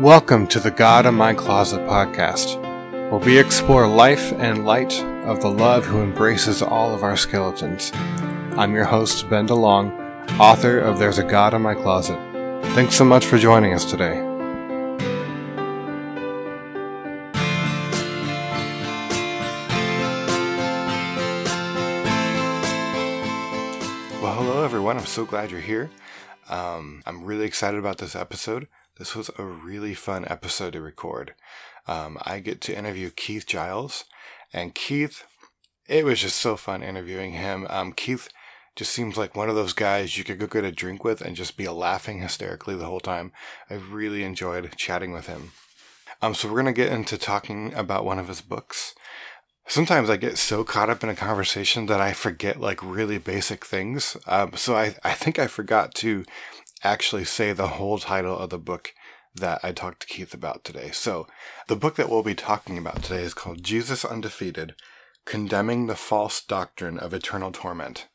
Welcome to the God in My Closet podcast, where we explore life and light of the love who embraces all of our skeletons. I'm your host, Ben DeLong, author of There's a God in My Closet. Thanks so much for joining us today. Well, hello everyone. I'm so glad you're here. Um, I'm really excited about this episode. This was a really fun episode to record. Um, I get to interview Keith Giles, and Keith, it was just so fun interviewing him. Um, Keith just seems like one of those guys you could go get a drink with and just be laughing hysterically the whole time. I really enjoyed chatting with him. Um, so we're gonna get into talking about one of his books. Sometimes I get so caught up in a conversation that I forget like really basic things. Um, so I, I think I forgot to actually say the whole title of the book that I talked to Keith about today. So, the book that we'll be talking about today is called Jesus Undefeated Condemning the False Doctrine of Eternal Torment.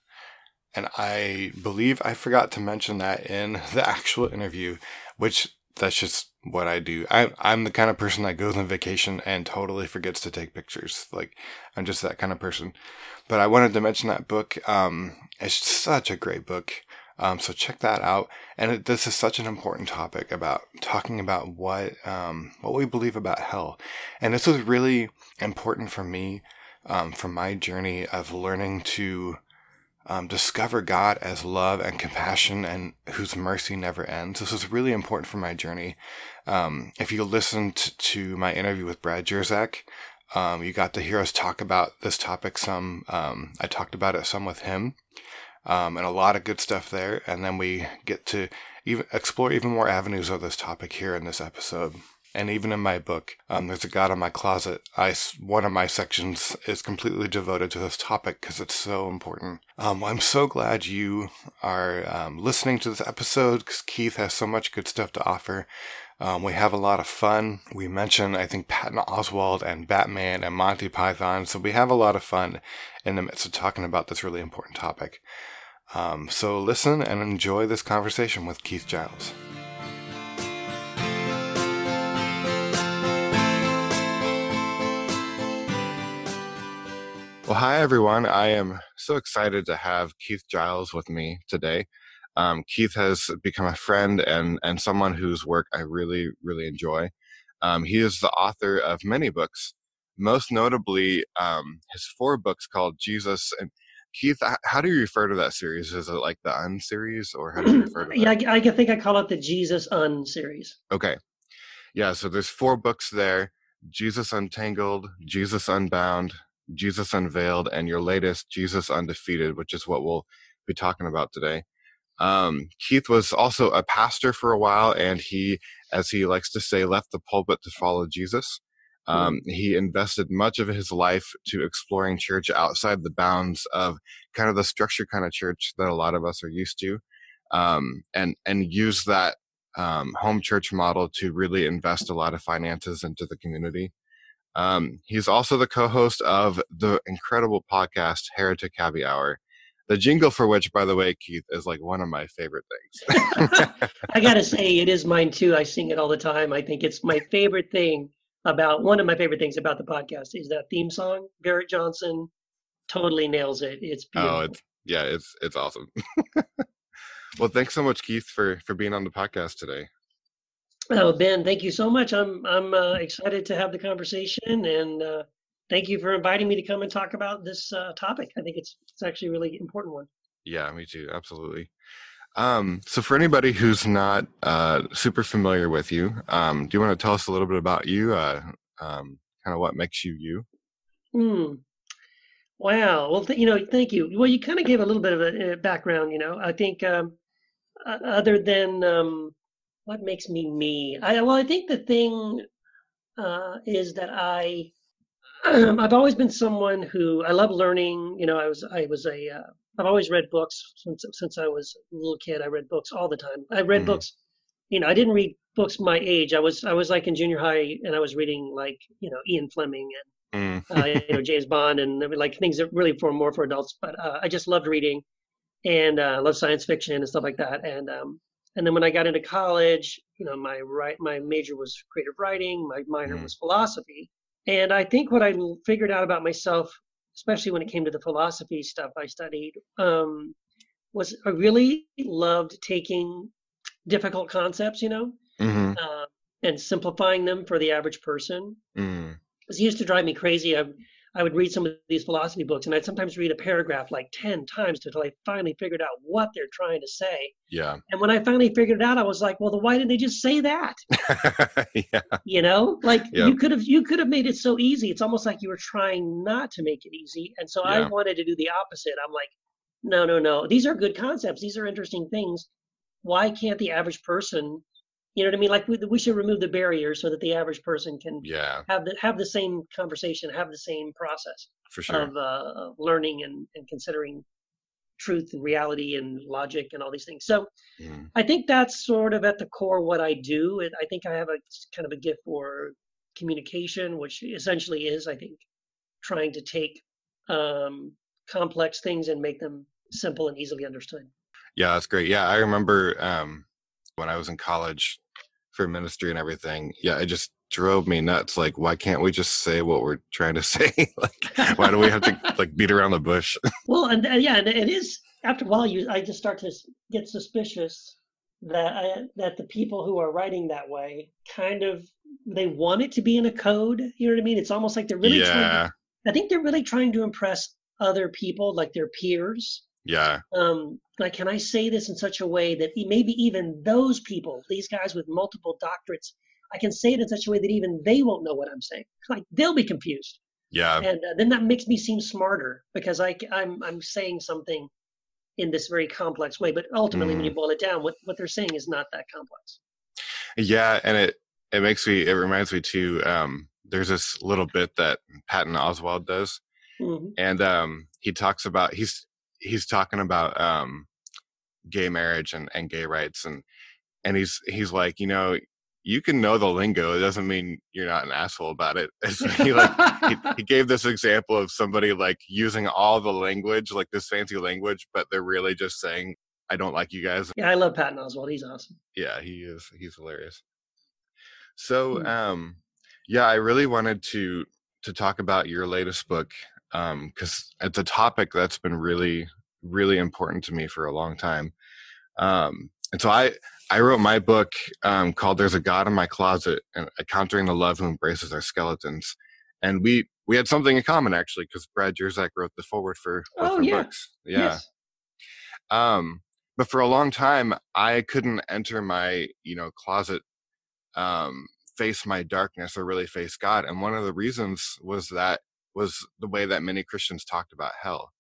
And I believe I forgot to mention that in the actual interview, which that's just what I do. I, I'm the kind of person that goes on vacation and totally forgets to take pictures. Like, I'm just that kind of person. But I wanted to mention that book. Um, it's such a great book. Um, so check that out. And it, this is such an important topic about talking about what um, what we believe about hell. And this was really important for me um, from my journey of learning to um, discover God as love and compassion and whose mercy never ends. This was really important for my journey. Um, if you listened to my interview with Brad Jersak, um, you got to hear us talk about this topic some. I talked about it some with him um, and a lot of good stuff there. And then we get to even explore even more avenues of this topic here in this episode. And even in my book, um, there's a God in my closet. I one of my sections is completely devoted to this topic because it's so important. Um, I'm so glad you are um, listening to this episode because Keith has so much good stuff to offer. Um, we have a lot of fun. We mention, I think, Patton Oswalt and Batman and Monty Python. So we have a lot of fun in the midst of talking about this really important topic. Um, so listen and enjoy this conversation with Keith Giles. Well, hi everyone. I am so excited to have Keith Giles with me today. Um, Keith has become a friend and and someone whose work I really really enjoy. Um, he is the author of many books, most notably um, his four books called Jesus and Keith, how do you refer to that series? Is it like the Un series, or how do you refer to that? yeah, I, I think I call it the Jesus Un series. Okay, yeah. So there's four books there: Jesus Untangled, Jesus Unbound, Jesus Unveiled, and your latest, Jesus Undefeated, which is what we'll be talking about today. Um, Keith was also a pastor for a while, and he, as he likes to say, left the pulpit to follow Jesus. Um, he invested much of his life to exploring church outside the bounds of kind of the structure kind of church that a lot of us are used to, um, and and use that um, home church model to really invest a lot of finances into the community. Um, he's also the co-host of the incredible podcast Heretic Happy Hour, the jingle for which, by the way, Keith, is like one of my favorite things. I gotta say, it is mine too. I sing it all the time. I think it's my favorite thing about one of my favorite things about the podcast is that theme song. Barrett Johnson totally nails it. It's oh, beautiful. Oh, it's yeah, it's it's awesome. well, thanks so much, Keith, for for being on the podcast today. Oh, Ben, thank you so much. I'm I'm uh, excited to have the conversation, and uh, thank you for inviting me to come and talk about this uh, topic. I think it's it's actually a really important one. Yeah, me too. Absolutely. Um, so for anybody who's not uh, super familiar with you, um, do you want to tell us a little bit about you? Uh, um, kind of what makes you you? Hmm. Wow. Well, th- you know, thank you. Well, you kind of gave a little bit of a, a background. You know, I think um, uh, other than um, what makes me me, I well, I think the thing uh, is that I I've always been someone who I love learning. You know, I was I was a uh, I've always read books since since I was a little kid. I read books all the time. I read mm-hmm. books. You know, I didn't read books my age. I was I was like in junior high, and I was reading like you know Ian Fleming and mm. uh, you know James Bond and like things that really for more for adults. But uh, I just loved reading, and uh, love science fiction and stuff like that. And um, And then when I got into college, you know, my right, my major was creative writing, my minor Mhm. was philosophy. And I think what I figured out about myself, especially when it came to the philosophy stuff I studied, um, was I really loved taking difficult concepts, you know, hmm uh, and simplifying them for the average person. mm It used to drive me crazy. I, I would read some of these philosophy books, and I'd sometimes read a paragraph like 10 times until I finally figured out what they're trying to say. Yeah. And when I finally figured it out, I was like, well, then why didn't they just say that? yeah. You know, like Yep. you could have you could have made it so easy. It's almost like you were trying not to make it easy. And so I wanted to do the opposite. I'm like, no, no, no. These are good concepts. These are interesting things. Why can't the average person, you know what I mean? Like we, we should remove the barriers so that the average person can Yeah. have the have the same conversation, have the same process For sure. of uh, of learning and, and considering truth and reality and logic and all these things. So Mhm. I think that's sort of at the core what I do. I think I have a kind of a gift for communication, which essentially is, I think, trying to take um, complex things and make them simple and easily understood. Yeah, that's great. Yeah, I remember um, when I was in college for ministry and everything. Yeah, it just drove me nuts. Like, why can't we just say what we're trying to say? like, why do we have to like beat around the bush? Well, and uh, yeah, and it is after a while you I just start to get suspicious that I, that the people who are writing that way kind of they want it to be in a code. You know what I mean? It's almost like they're really trying. yeah, To, I think they're really trying to impress other people, like their peers. Yeah, Um, like, can I say this in such a way that maybe even those people, these guys with multiple doctorates, I can say it in such a way that even they won't know what I'm saying. Like they'll be confused yeah, and uh, then that makes me seem smarter because I, I'm, I'm saying something in this very complex way. But ultimately, when you boil it down, what, what they're saying is not that complex. yeah. And it it makes me. It reminds me too. Um, there's this little bit that Patton Oswalt does, hmm and um, he talks about he's he's talking about um, gay marriage and, and gay rights, and and he's he's like, you know, you can know the lingo. It doesn't mean you're not an asshole about it. So he like he, he gave this example of somebody like using all the language, like this fancy language, but they're really just saying, "I don't like you guys." yeah, I love Patton Oswalt. He's awesome. Yeah, he is. He's hilarious. So, Hmm. um, yeah, I really wanted to to talk about your latest book because it's a topic that's been really, really important to me for a long time. Um, and so I I wrote my book um, called "There's a God in My Closet" and encountering the love who embraces our skeletons. And we we had something in common actually because Brad Jersak wrote the forward for both Oh, our yeah. books. Yeah. Yes. Um, but for a long time, I couldn't enter my, you know, closet, um, face my darkness or really face God. And one of the reasons was that was the way that many Christians talked about hell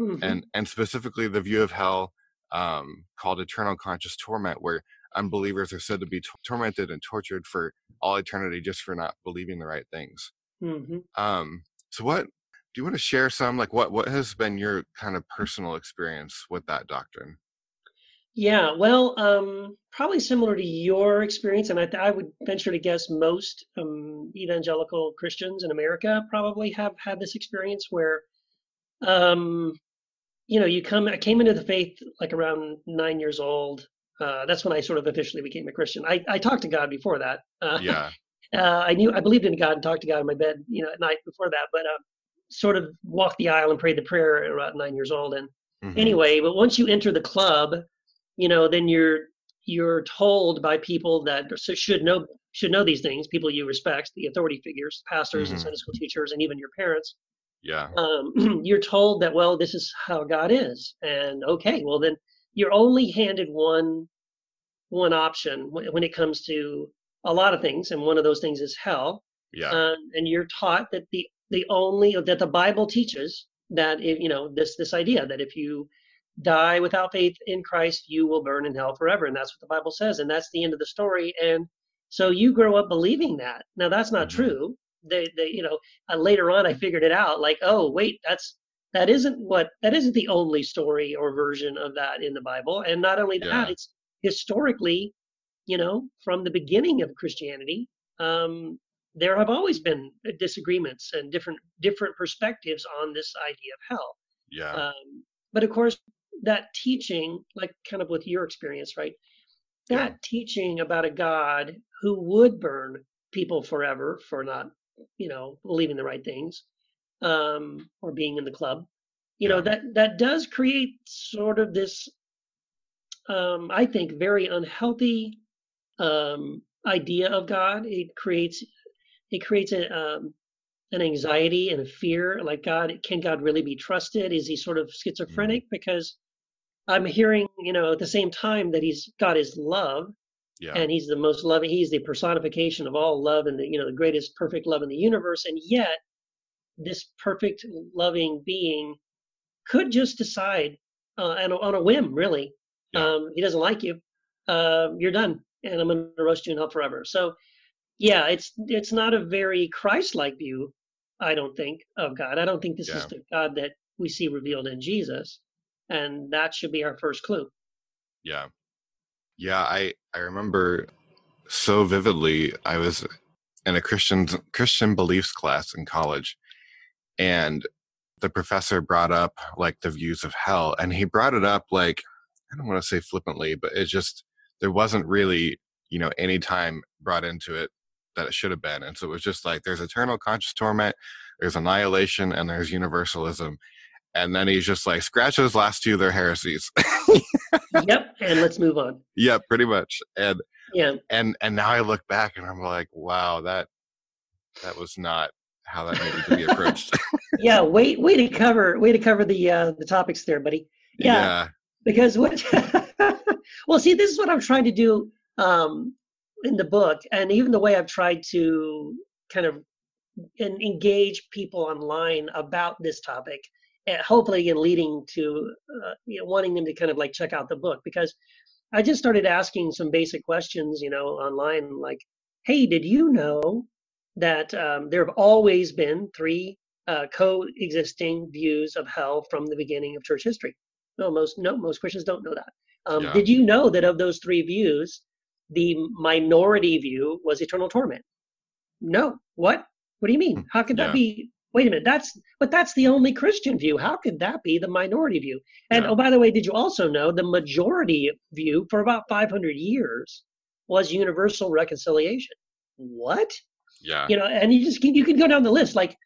Mhm. and, and specifically the view of hell, um, called eternal conscious torment, where unbelievers are said to be t- tormented and tortured for all eternity just for not believing the right things. Mhm. Um, so what, do you want to share some, like what, what has been your kind of personal experience with that doctrine? Yeah, well, um, probably similar to your experience, and I, I would venture to guess most um, evangelical Christians in America probably have had this experience where, um, you know, you come. I came into the faith like around nine years old. Uh, that's when I sort of officially became a Christian. I, I talked to God before that. Uh, Yeah. uh, I knew I believed in God and talked to God in my bed, you know, at night before that. But uh, sort of walked the aisle and prayed the prayer at about nine years old, and Mhm. anyway but once you enter the club you know then you're you're told by people that should know should know these things people you respect the authority figures pastors and Mhm. sunday school teachers and even your parents Yeah. um, you're told that well this is how god is and okay well then you're only handed one one option when when it comes to a lot of things and one of those things is hell Yeah. um, and you're taught that the the only that the Bible teaches that if, you know this this idea that if you die without faith in Christ, you will burn in hell forever, and that's what the Bible says, and that's the end of the story. And so you grow up believing that. Now that's not Mhm. true. They, they, you know, uh, later on I figured it out. Like, oh wait, that's that isn't what that isn't the only story or version of that in the Bible. And not only that, Yeah. it's historically, you know, from the beginning of Christianity, um, there have always been disagreements and different different perspectives on this idea of hell. yeah. Um, but of course, that teaching, like kind of with your experience, right? that Yeah. teaching about a God who would burn people forever for not, you know, believing the right things, um, or being in the club, you know, that that does create sort of this, um, I think, very unhealthy um, idea of God. It creates it creates a, um, an anxiety and a fear, like God, can God really be trusted? Is he sort of Mm. schizophrenic? Because I'm hearing, you know, at the same time that he's got his love, Yeah. and he's the most loving he's the personification of all love and the you know the greatest perfect love in the universe and yet this perfect loving being could just decide uh, on, a, on a whim really Yeah. um, he doesn't like you uh, you're done and i'm going to roast you in hell forever so yeah it's it's not a very christ-like view i don't think of god i don't think this is the god that we see revealed in jesus and that should be our first clue Yeah. Yeah, I I remember so vividly I was in a Christian Christian beliefs class in college and the professor brought up like the views of hell and he brought it up like I don't want to say flippantly, but it just there wasn't really, you know, any time brought into it that it should have been. And so it was just like there's eternal conscious torment, there's annihilation, and there's universalism. And then he's just like, scratch those last two, they're heresies. yep and let's move on yeah, pretty much. And yeah and and now I look back and I'm like, wow, that that was not how that needed to be approached. yeah way way to cover way to cover the uh the topics there buddy yeah, because what well see this is what i'm trying to do um in the book and even the way i've tried to kind of en- engage people online about this topic hopefully again leading to uh, you know, wanting them to kind of like check out the book because i just started asking some basic questions you know online like hey did you know that um, there have always been three uh, coexisting views of hell from the beginning of church history? No most no most christians don't know that. Um, Yeah. did you know that of those three views the minority view was eternal torment? No. What? What do you mean? How could that Yeah. be wait a minute that's but that's the only christian view. How could that be the minority view? And Yeah. oh by the way did you also know the majority view for about 500 years was universal reconciliation? What? Yeah, you know and you just you can go down the list like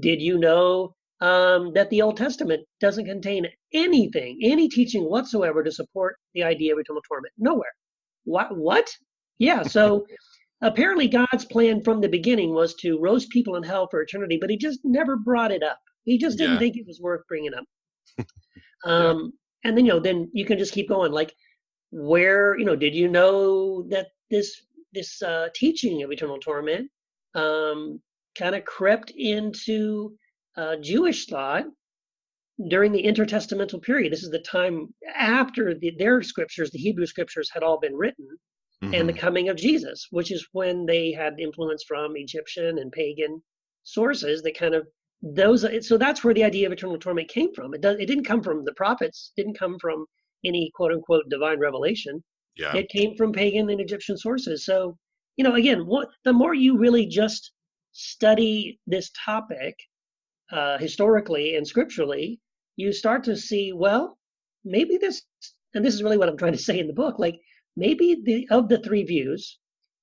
did you know um, that the old testament doesn't contain anything any teaching whatsoever to support the idea of eternal torment? Nowhere. What what? Yeah so apparently god's plan from the beginning was to roast people in hell for eternity but he just never brought it up. He just didn't Yeah. think it was worth bringing up. Um and then you know then you can just keep going. Like where you know did you know that this this uh teaching of eternal torment um kind of crept into uh jewish thought during the intertestamental period? This is the time after the, their scriptures the hebrew scriptures had all been written and the Mhm. coming of Jesus, which is when they had influence from Egyptian and pagan sources that kind of those. So that's where the idea of eternal torment came from. It does. It didn't come from the prophets. Didn't come from any quote unquote divine revelation. yeah, It came from pagan and Egyptian sources. So you know, again, what the more you really just study this topic uh, historically and scripturally, you start to see well, maybe this, and this is really what I'm trying to say in the book, like maybe the of the three views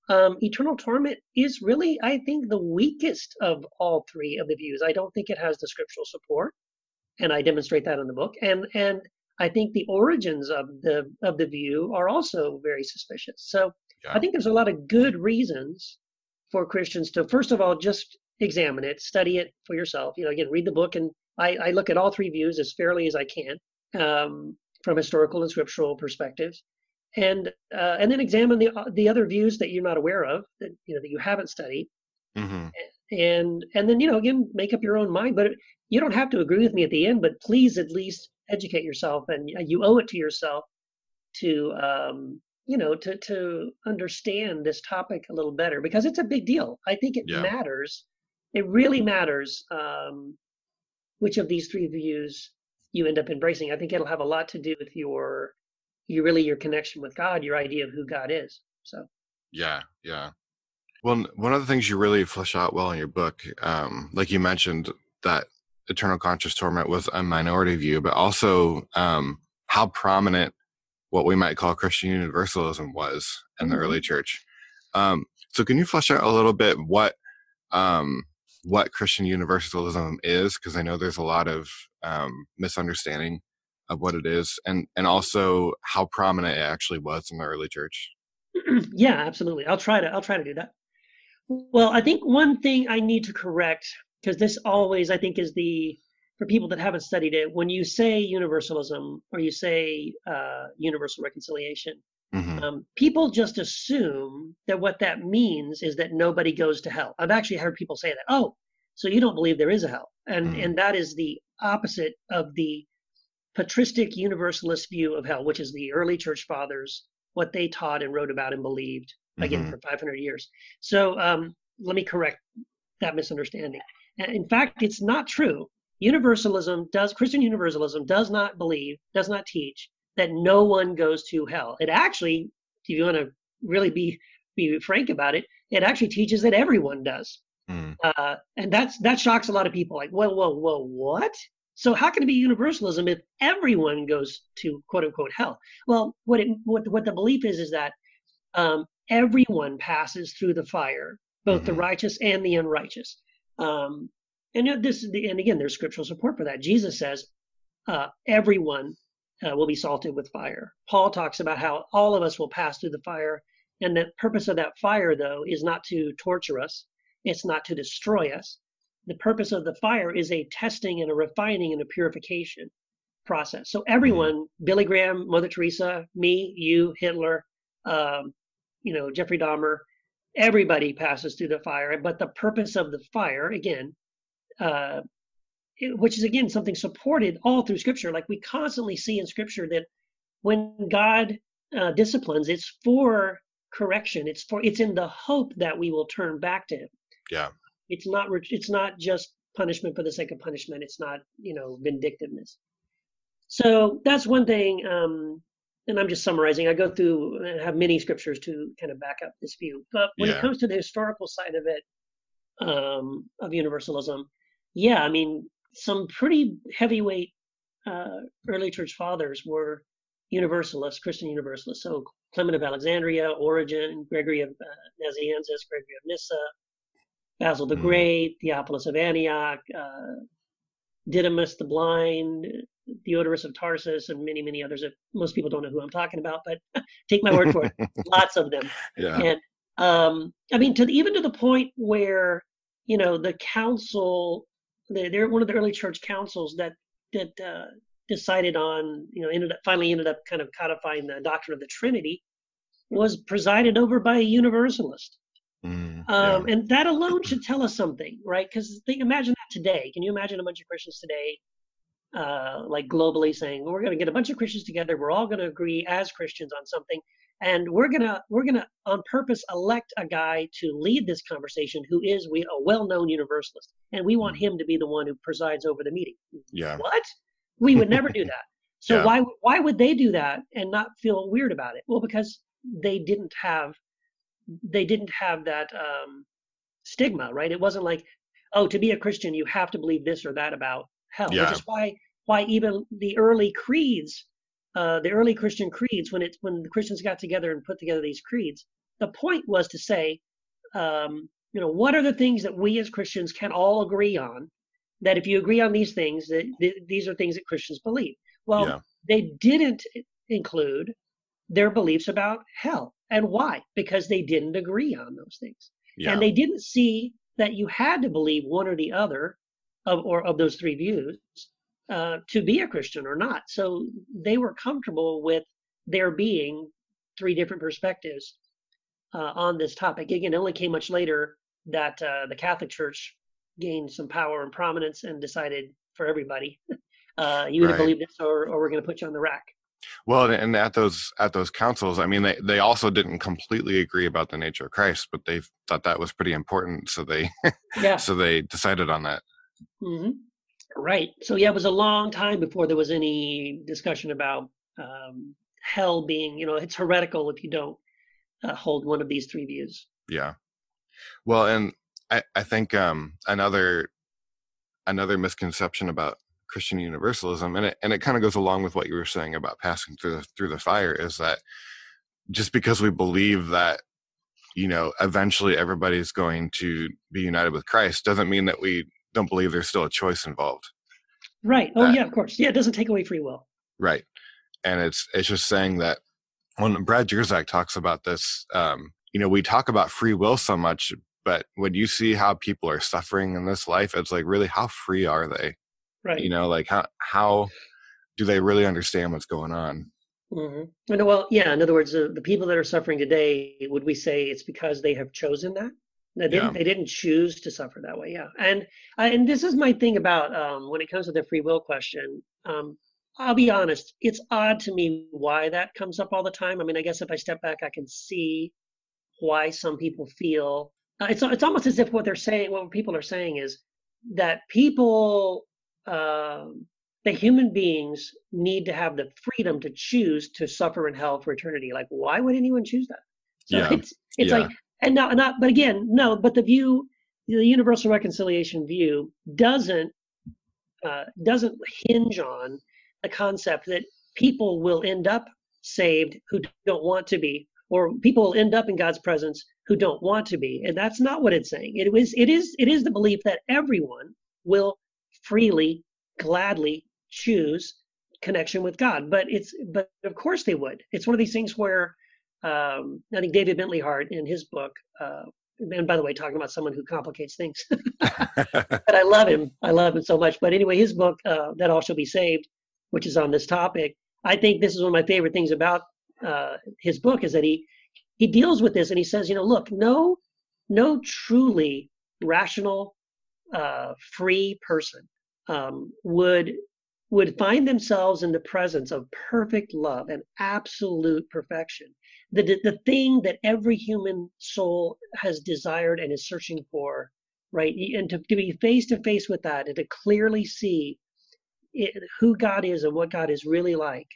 um, eternal torment is really i think the weakest of all three of the views. I don't think it has the scriptural support and i demonstrate that in the book. And and i think the origins of the of the view are also very suspicious. So Yeah. i think there's a lot of good reasons for christians to first of all just examine it study it for yourself. You know again read the book and i, I look at all three views as fairly as i can um, from historical and scriptural perspectives and uh, and then examine the the other views that you're not aware of that you know that you haven't studied. Hmm and and then you know again make up your own mind but you don't have to agree with me at the end but please at least educate yourself and you owe it to yourself to um you know to to understand this topic a little better because it's a big deal. I think it Yeah. matters. It really matters um which of these three views you end up embracing. I think it'll have a lot to do with your you really your connection with god your idea of who god is so Yeah, yeah. Well, one of the things you really flesh out well in your book, um, like you mentioned, that eternal conscious torment was a minority view, but also um, how prominent what we might call Christian universalism was in the mm-hmm. early church. Um, so can you flesh out a little bit what um, what Christian universalism is? Because I know there's a lot of um, misunderstanding of what it is, and and also how prominent it actually was in the early church. yeah, absolutely. I'll try to I'll try to do that. Well, I think one thing I need to correct because this always I think is the for people that haven't studied it when you say universalism or you say uh, universal reconciliation mm-hmm. um, people just assume that what that means is that nobody goes to hell i've actually heard people say that oh so you don't believe there is a hell and mm-hmm. and that is the opposite of the patristic universalist view of hell which is the early church fathers what they taught and wrote about and believed again mm-hmm. for 500 years so um, let me correct that misunderstanding in fact it's not true universalism does Christian universalism does not believe, does not teach that no one goes to hell. It actually, if you want to really be be frank about it, it actually teaches that everyone does. Mm. Uh, and that's that shocks a lot of people. Like, whoa, whoa, whoa, what? So how can it be universalism if everyone goes to quote unquote hell? Well, what it what what the belief is is that um, everyone passes through the fire, both mm-hmm. the righteous and the unrighteous. Um, and this, and again, there's scriptural support for that. Jesus says, uh, everyone uh, will be salted with fire. Paul talks about how all of us will pass through the fire, and the purpose of that fire, though, is not to torture us. It's not to destroy us. The purpose of the fire is a testing and a refining and a purification process. So everyone, mm-hmm. Billy Graham, Mother Teresa, me, you, Hitler, um, you know, Jeffrey Dahmer, everybody passes through the fire. But the purpose of the fire, again, uh, which is again something supported all through Scripture. Like we constantly see in Scripture that when God uh, disciplines, it's for correction. It's for it's in the hope that we will turn back to Him. Yeah. It's not it's not just punishment for the sake of punishment. It's not you know vindictiveness. So that's one thing. Um, and I'm just summarizing. I go through and have many scriptures to kind of back up this view. But when yeah. it comes to the historical side of it, um, of universalism, yeah, I mean, some pretty heavyweight uh, early church fathers were Universalists, Christian Universalists. So Clement of Alexandria, Origen, Gregory of uh, Nazianzus, Gregory of Nyssa, Basil the mm. Great, Theophilus of Antioch, uh, Didymus the Blind, Theodorus of Tarsus, and many, many others that most people don't know who I'm talking about, but take my word for it. Lots of them. Yeah. And um, I mean, to even to the point where, you know, the council they're one of the early church councils that that uh, decided on you know ended up finally ended up kind of codifying the doctrine of the Trinity was presided over by a Universalist. Mm, um, yeah. And that alone should tell us something, right? Because imagine that today. Can you imagine a bunch of Christians today, uh, like globally, saying, well, "We're going to get a bunch of Christians together. We're all going to agree as Christians on something, and we're gonna we're gonna on purpose elect a guy to lead this conversation who is we a well-known universalist and we want mm. him to be the one who presides over the meeting yeah what we would never do that so yeah. why why would they do that and not feel weird about it well because they didn't have they didn't have that um, stigma right it wasn't like oh to be a christian you have to believe this or that about hell yeah. which is why why even the early creeds uh, the early Christian creeds, when it when the Christians got together and put together these creeds, the point was to say, um, you know, what are the things that we as Christians can all agree on? That if you agree on these things, that th- these are things that Christians believe. Well, yeah. they didn't include their beliefs about hell, and why? Because they didn't agree on those things, yeah. and they didn't see that you had to believe one or the other of or of those three views uh, to be a Christian or not. So they were comfortable with there being three different perspectives uh, on this topic. Again, it only came much later that uh, the Catholic Church gained some power and prominence and decided for everybody, uh, you either right. believe this or, or we're going to put you on the rack. Well, and at those at those councils, I mean, they they also didn't completely agree about the nature of Christ, but they thought that was pretty important, so they yeah. so they decided on that. Mm-hmm. Right. So yeah, it was a long time before there was any discussion about um, hell being, you know, it's heretical if you don't uh, hold one of these three views. Yeah. Well, and I, I think um, another another misconception about Christian universalism, and it and it kind of goes along with what you were saying about passing through the, through the fire, is that just because we believe that you know eventually everybody's going to be united with Christ doesn't mean that we don't believe there's still a choice involved. Right. Oh that, yeah, of course. Yeah, it doesn't take away free will. Right. And it's it's just saying that when Brad Jersak talks about this, um, you know, we talk about free will so much, but when you see how people are suffering in this life, it's like really how free are they? Right. You know, like how how do they really understand what's going on? Mm-hmm. And well, yeah. In other words, uh, the people that are suffering today, would we say it's because they have chosen that? They didn't. Yeah. They didn't choose to suffer that way. Yeah. And and this is my thing about um, when it comes to the free will question. Um, I'll be honest. It's odd to me why that comes up all the time. I mean, I guess if I step back, I can see why some people feel. Uh, it's it's almost as if what they're saying, what people are saying, is that people, uh, the human beings, need to have the freedom to choose to suffer in hell for eternity. Like, why would anyone choose that? So yeah. it's it's yeah. like and not not but again no but the view the universal reconciliation view doesn't uh, doesn't hinge on the concept that people will end up saved who don't want to be or people will end up in god's presence who don't want to be and that's not what it's saying it was it is it is the belief that everyone will freely gladly choose connection with god but it's but of course they would it's one of these things where um, I think David Bentley Hart in his book, uh, and by the way, talking about someone who complicates things, but I love him. I love him so much. But anyway, his book, uh, That All Shall Be Saved, which is on this topic, I think this is one of my favorite things about uh, his book is that he he deals with this and he says, you know, look, no, no truly rational, uh, free person um, would would find themselves in the presence of perfect love and absolute perfection the, the thing that every human soul has desired and is searching for, right? And to, to be face to face with that and to clearly see it, who God is and what God is really like.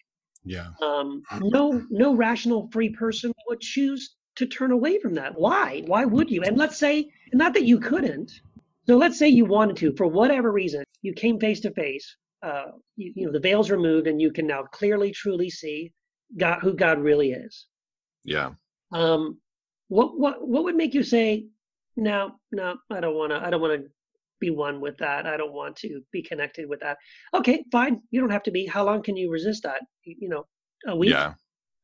Yeah. Um, no, no rational free person would choose to turn away from that. Why? Why would you? And let's say, not that you couldn't. So let's say you wanted to, for whatever reason, you came face to face. Uh, you, you know, the veil's removed, and you can now clearly, truly see God, who God really is. Yeah. Um, what what what would make you say, no, no, I don't want to, I don't want to be one with that. I don't want to be connected with that. Okay, fine. You don't have to be. How long can you resist that? You know, a week, yeah.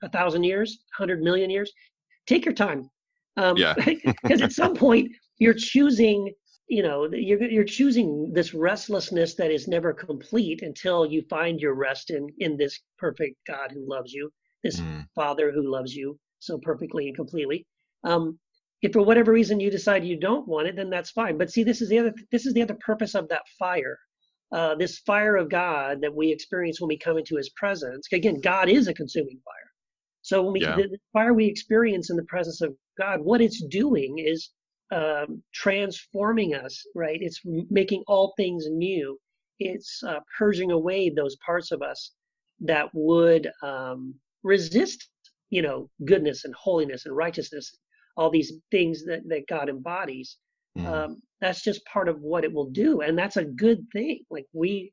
a thousand years, hundred million years. Take your time. Um, yeah. Because at some point you're choosing. You know, you're you're choosing this restlessness that is never complete until you find your rest in in this perfect God who loves you, this mm. Father who loves you, so perfectly and completely. Um, if for whatever reason you decide you don't want it, then that's fine. But see, this is the other this is the other purpose of that fire. Uh, this fire of God that we experience when we come into His presence. Again, God is a consuming fire. So when we yeah. the, fire we experience in the presence of God, what it's doing is um, transforming us. Right? It's making all things new. It's uh, purging away those parts of us that would um, resist you know goodness and holiness and righteousness all these things that, that god embodies mm. um, that's just part of what it will do and that's a good thing like we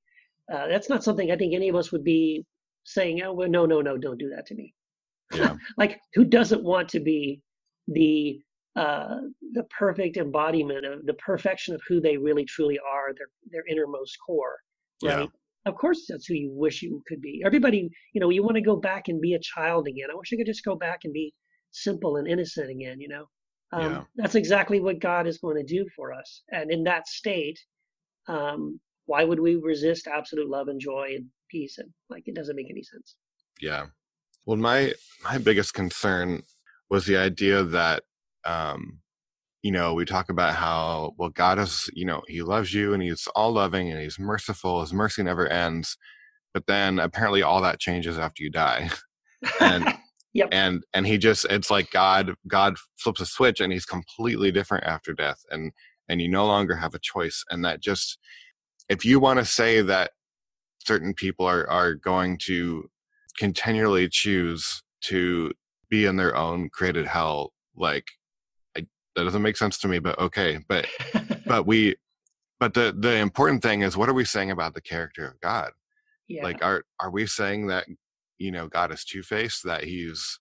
uh, that's not something i think any of us would be saying oh well, no no no don't do that to me yeah. like who doesn't want to be the uh, the perfect embodiment of the perfection of who they really truly are their their innermost core right? Yeah of course that's who you wish you could be. Everybody you know you want to go back and be a child again. I wish i could just go back and be simple and innocent again you know? Um, yeah. that's exactly what god is going to do for us. And in that state um, why would we resist absolute love and joy and peace? And like it doesn't make any sense. Yeah. Well my my biggest concern was the idea that um you know, we talk about how, well, God is, you know, he loves you and he's all loving and he's merciful. His mercy never ends. But then apparently all that changes after you die. and, yep. and, and he just, it's like God, God flips a switch and he's completely different after death. And, and you no longer have a choice. And that just, if you want to say that certain people are, are going to continually choose to be in their own created hell, like that doesn't make sense to me but okay but but we but the the important thing is what are we saying about the character of god Yeah. like are are we saying that you know god is two-faced that he's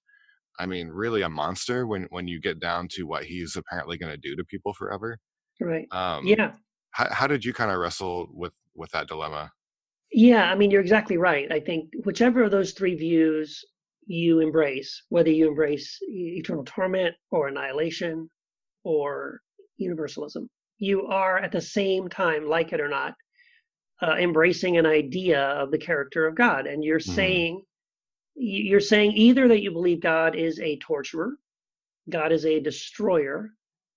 i mean really a monster when when you get down to what he's apparently going to do to people forever right. um Yeah. how, how did you kind of wrestle with with that dilemma Yeah, I mean, you're exactly right. I think whichever of those three views you embrace, whether you embrace eternal torment or annihilation or universalism, you are at the same time, like it or not, uh, embracing an idea of the character of God, and you're Mhm. saying you're saying either that you believe God is a torturer, God is a destroyer,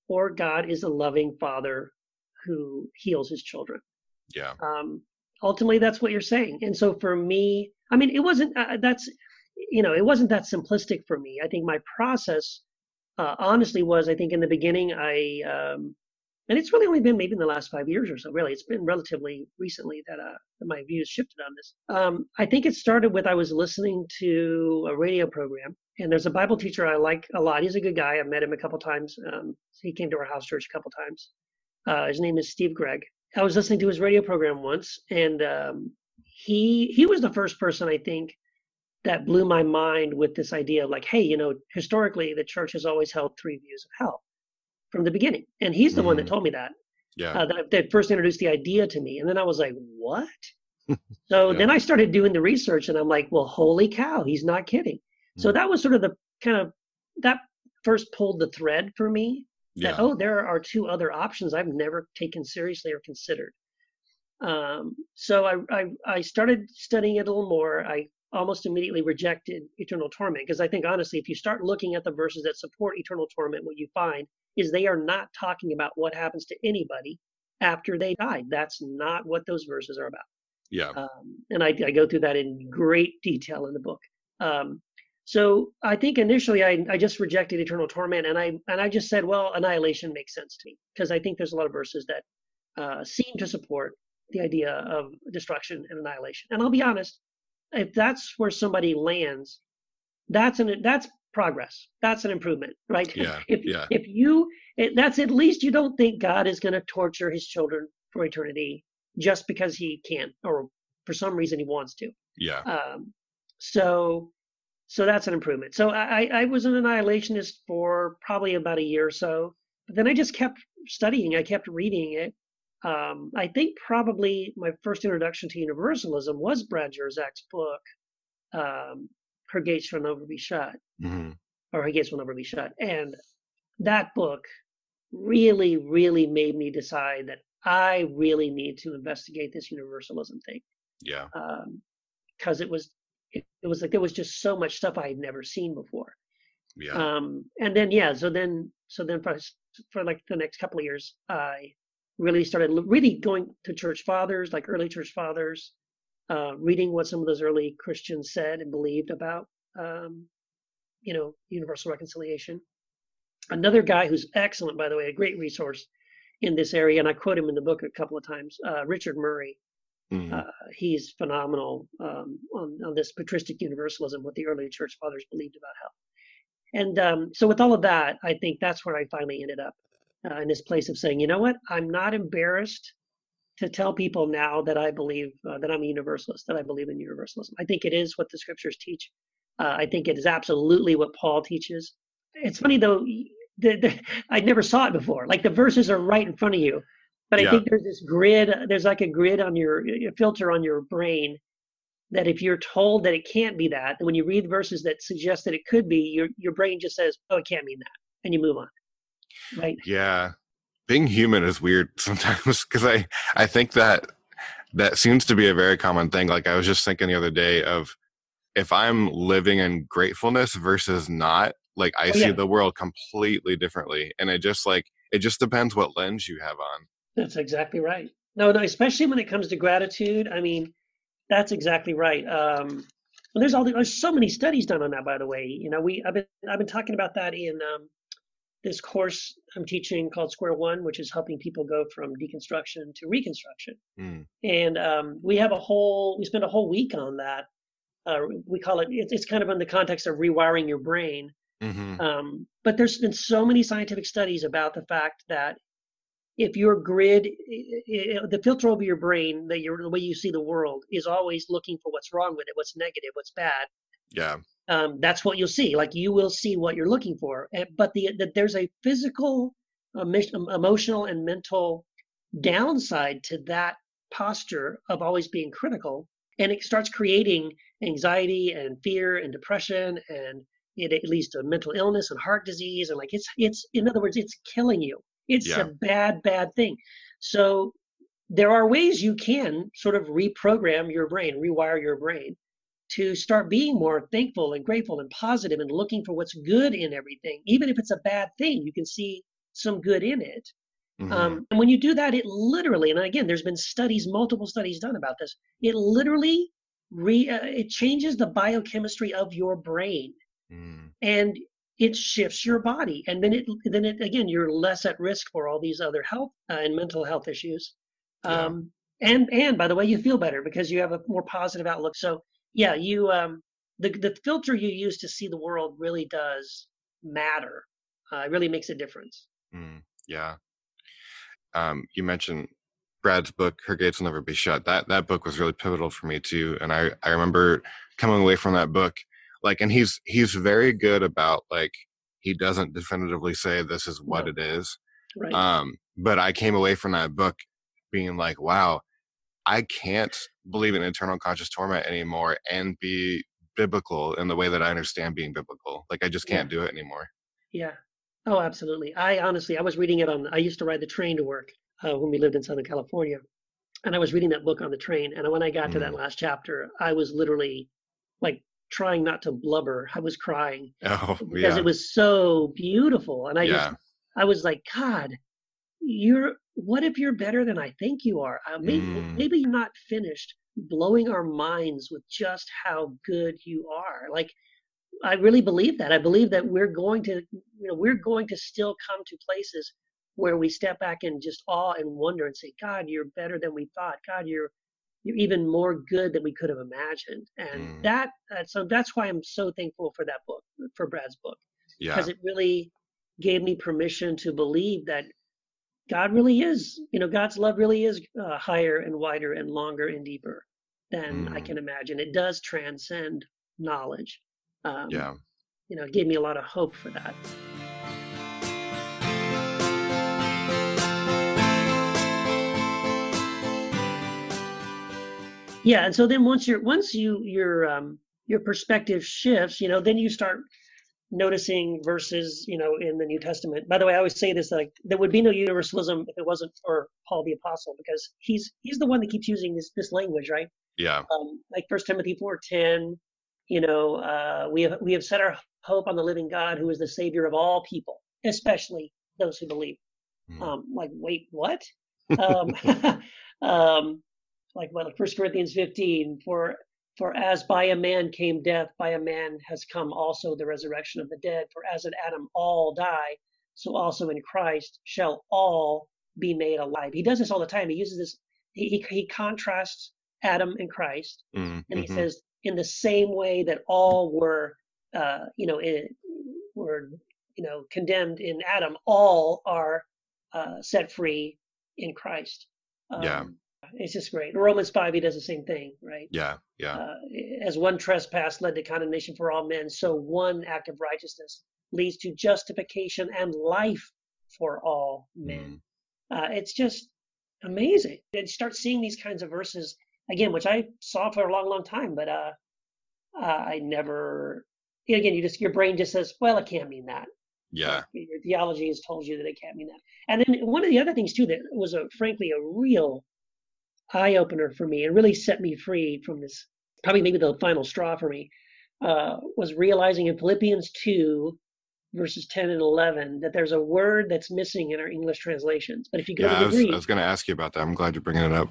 or God is a loving Father who heals his children. Yeah. Um, ultimately that's what you're saying. And so for me i mean it wasn't uh, that's you know it wasn't that simplistic for me. I think my process uh, honestly was i think in the beginning i um, and it's really only been maybe in the last five years or so really. It's been relatively recently that, uh, that my views shifted on this. Um, i think it started with i was listening to a radio program and there's a bible teacher i like a lot. He's a good guy. I've met him a couple times. Um, he came to our house church a couple times. Uh, his name is steve gregg. I was listening to his radio program once, and um, he he was the first person I think that blew my mind with this idea of like, hey, you know, historically the church has always held three views of hell from the beginning, and he's the one that Mhm. told me that yeah uh, that, that first introduced the idea to me, and then I was like, what? so Yeah. then I started doing the research, and I'm like, well, holy cow, he's not kidding. So Mhm. that was sort of the kind of that first pulled the thread for me that yeah oh there are two other options i've never taken seriously or considered um, so I, I i started studying it a little more i almost immediately rejected eternal torment. Because i think honestly if you start looking at the verses that support eternal torment what you find is they are not talking about what happens to anybody after they die that's not what those verses are about. Yeah. Um, and I, I go through that in great detail in the book. Um, so I think initially I, I just rejected eternal torment, and I and I just said, well, annihilation makes sense to me. Because I think there's a lot of verses that uh, seem to support the idea of destruction and annihilation. And I'll be honest, if that's where somebody lands, that's an that's progress. That's an improvement, right? Yeah, if yeah. if you it, that's at least you don't think God is going to torture His children for eternity just because He can or for some reason He wants to. yeah Um, so so that's an improvement. So I, I was an annihilationist for probably about a year or so, but then I just kept studying. I kept reading it. Um, I think probably my first introduction to universalism was Brad Jersak's book, um, "Her Gates Will Never Be Shut," hmm or "Her Gates Will Never Be Shut," and that book really, really made me decide that I really need to investigate this universalism thing. Yeah. Because it was it, it was like there was just so much stuff I had never seen before. yeah. Um, and then yeah, so then so then for for like the next couple of years, I really started really going to church fathers, like early church fathers, uh, reading what some of those early Christians said and believed about, um, you know, universal reconciliation. Another guy who's excellent, by the way, a great resource in this area, and I quote him in the book a couple of times, uh, Richard Murray Mhm. uh, he's phenomenal um, on, on this patristic universalism, what the early church fathers believed about hell. And um, so, with all of that, I think that's where I finally ended up uh, in this place of saying, you know what, I'm not embarrassed to tell people now that I believe uh, that I'm a universalist, that I believe in universalism. I think it is what the scriptures teach. Uh, I think it is absolutely what Paul teaches. It's funny though, the, the, I never saw it before. Like the verses are right in front of you, but I Yeah. think there's this grid. There's like a grid on your a filter on your brain that if you're told that it can't be that, when you read verses that suggest that it could be, your your brain just says, "Oh, it can't mean that," and you move on. Right? yeah being human is weird sometimes because i i think that that seems to be a very common thing like i was just thinking the other day of if i'm living in gratefulness versus not like i Oh, see yeah. the world completely differently and it just like it just depends what lens you have on That's exactly right. No, no, especially when it comes to gratitude. I mean, that's exactly right. Um, and there's all the, there's so many studies done on that, by the way. You know, we I've been I've been talking about that in um, this course I'm teaching called Square One, which is helping people go from deconstruction to reconstruction. Mm, And um, we have a whole we spend a whole week on that. Uh, we call it it's, it's kind of in the context of rewiring your brain. mhm, Um, but there's been so many scientific studies about the fact that if your grid, the filter over your brain, that your the way you see the world is always looking for what's wrong with it, what's negative, what's bad. Yeah. Um, that's what you'll see. Like you will see what you're looking for. Eh, but the, the there's a physical, uh, um, emotional, and mental downside to that posture of always being critical, and it starts creating anxiety and fear and depression and it, it leads to mental illness and heart disease and like it's it's in other words it's killing you it's yeah. a bad, bad thing. So there are ways you can sort of reprogram your brain, rewire your brain to start being more thankful and grateful and positive and looking for what's good in everything. Even if it's a bad thing, you can see some good in it. Mm-hmm. Um, and when you do that, it literally, and again, there's been studies, multiple studies done about this. It literally re, uh, it changes the biochemistry of your brain, mm. and it shifts your body and then it then it again you're less at risk for all these other health uh, and mental health issues yeah. um, and and by the way you feel better because you have a more positive outlook so yeah you um the the filter you use to see the world really does matter uh, it really makes a difference mm, yeah um you mentioned Brad's book, Her Gates Will Never Be Shut. That that book was really pivotal for me too. And I, I remember coming away from that book like and he's he's very good about like he doesn't definitively say this is what no. it is right. um but i came away from that book being like wow i can't believe in internal conscious torment anymore and be biblical in the way that i understand being biblical like i just can't yeah. do it anymore yeah oh absolutely i honestly i was reading it on i used to ride the train to work uh, when we lived in southern california and i was reading that book on the train and when i got mm. to that mm. last chapter i was literally like trying not to blubber. I was crying oh, because yeah. it was so beautiful. And I yeah. just, I was like, God, you're, what if you're better than I think you are? Uh, maybe, mm. maybe you're not finished blowing our minds with just how good you are. Like, I really believe that. I believe that we're going to, you know, we're going to still come to places where we step back in just awe and wonder and say, God, you're better than we thought. God, you're you're even more good than we could have imagined. And mm. that, uh, so that's why I'm so thankful for that book, for Brad's book, yeah. because it really gave me permission to believe that God really is, you know, God's love really is uh, higher and wider and longer and deeper than mm. I can imagine. It does transcend knowledge. Um, yeah. You know, it gave me a lot of hope for that. yeah and so then once you're once you your um your perspective shifts you know then you start noticing verses you know in the new testament. By the way i always say this like there would be no universalism if it wasn't for paul the apostle because he's he's the one that keeps using this this language right? Yeah. Um like first timothy 4.10 you know uh we have we have set our hope on the living god who is the savior of all people especially those who believe. Mm. um like wait what? Um um like well, First Corinthians 15, for for as by a man came death, by a man has come also the resurrection of the dead. For as in Adam all die, so also in Christ shall all be made alive. He does this all the time. He uses this. He he, he contrasts Adam and Christ, mm-hmm. and he mm-hmm. says in the same way that all were, uh, you know, in, were you know condemned in Adam, all are uh, set free in Christ. Um, yeah it's just great. Romans 5, he does the same thing, right? Yeah, yeah. Uh, as one trespass led to condemnation for all men, so one act of righteousness leads to justification and life for all men. Mm. Uh, it's just amazing. And start seeing these kinds of verses again, which I saw for a long, long time, but uh, uh, I never. Again, you just your brain just says, "Well, it can't mean that." Yeah. Your theology has told you that it can't mean that. And then one of the other things too that was a frankly a real eye opener for me and really set me free from this. Probably maybe the final straw for me uh, was realizing in Philippians 2, verses 10 and 11, that there's a word that's missing in our English translations. But if you go yeah, to the I was, Greek, I was going to ask you about that. I'm glad you're bringing it up.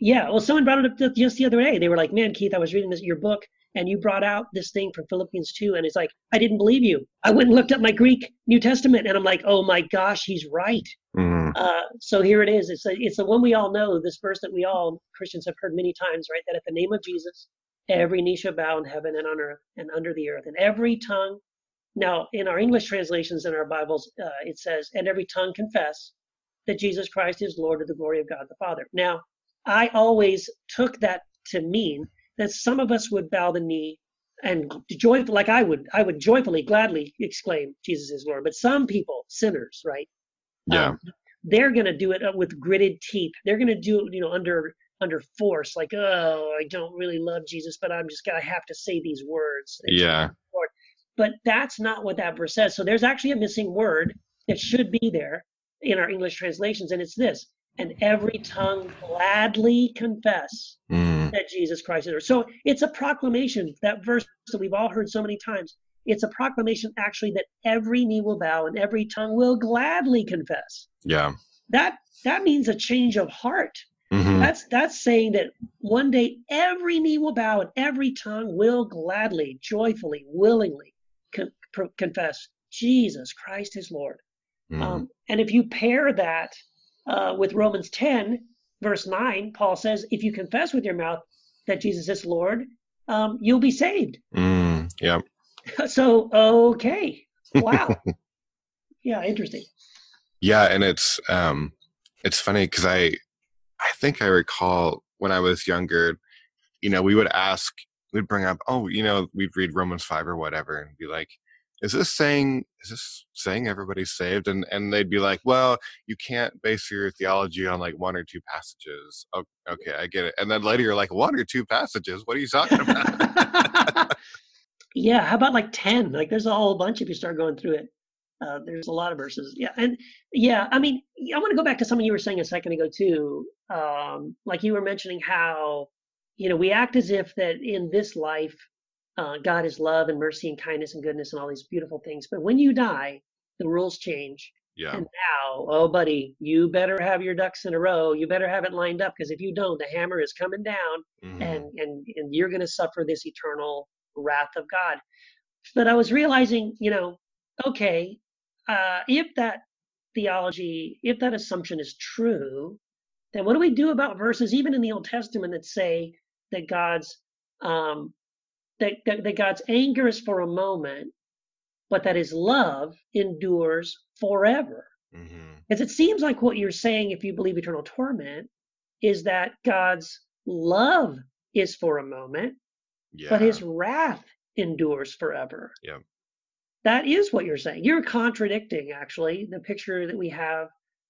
Yeah, well, someone brought it up just the other day. They were like, "Man, Keith, I was reading this your book, and you brought out this thing from Philippians 2, and it's like I didn't believe you. I went and looked up my Greek New Testament, and I'm like, oh my gosh, he's right. Mm-hmm. Uh, so here it is. It's a, it's the one we all know. This verse that we all Christians have heard many times, right? That at the name of Jesus, every knee shall bow in heaven and on earth and under the earth, and every tongue. Now, in our English translations in our Bibles, uh, it says, "And every tongue confess that Jesus Christ is Lord to the glory of God the Father. Now, I always took that to mean that some of us would bow the knee and joyful like I would I would joyfully gladly exclaim Jesus is Lord but some people sinners right Yeah. um, they're going to do it with gritted teeth they're going to do it you know under under force like oh I don't really love Jesus but I'm just going to have to say these words Yeah. But that's not what that verse says so there's actually a missing word that should be there in our English translations and it's this and every tongue gladly confess Mm. that Jesus Christ is Lord. So it's a proclamation, that verse that we've all heard so many times. It's a proclamation actually that every knee will bow and every tongue will gladly confess. Yeah. That that means a change of heart. hmm That's that's saying that one day every knee will bow and every tongue will gladly, joyfully, willingly con- pro- confess Jesus Christ is Lord. Mm. Um, and if you pair that uh, with Romans 10, verse 9, Paul says, if you confess with your mouth that Jesus is Lord, um, you'll be saved. Mm. Yeah. So, okay. Wow. yeah, interesting. Yeah, and it's um it's funny because I I think I recall when I was younger, you know, we would ask we'd bring up, oh, you know, we'd read Romans five or whatever and be like, is this saying is this saying everybody's saved? And and they'd be like, Well, you can't base your theology on like one or two passages. Oh, okay, I get it. And then later you're like, one or two passages? What are you talking about? yeah, how about like 10? Like there's a whole bunch if you start going through it. Uh, there's a lot of verses. Yeah. And yeah, I mean, I want to go back to something you were saying a second ago too. Um, like you were mentioning how, you know, we act as if that in this life, uh, God is love and mercy and kindness and goodness and all these beautiful things. But when you die, the rules change. yeah. And now, oh, buddy, you better have your ducks in a row. You better have it lined up because if you don't, the hammer is coming down Mhm. and and and you're going to suffer this eternal wrath of God. But I was realizing, you know, okay, uh, if that theology, if that assumption is true, then what do we do about verses even in the Old Testament that say that God's um, that, that that God's anger is for a moment, but that His love endures forever? Mhm. Because it seems like what you're saying, if you believe eternal torment, is that God's love is for a moment, Yeah. but his wrath endures forever. Yeah. That is what you're saying. You're contradicting, actually, the picture that we have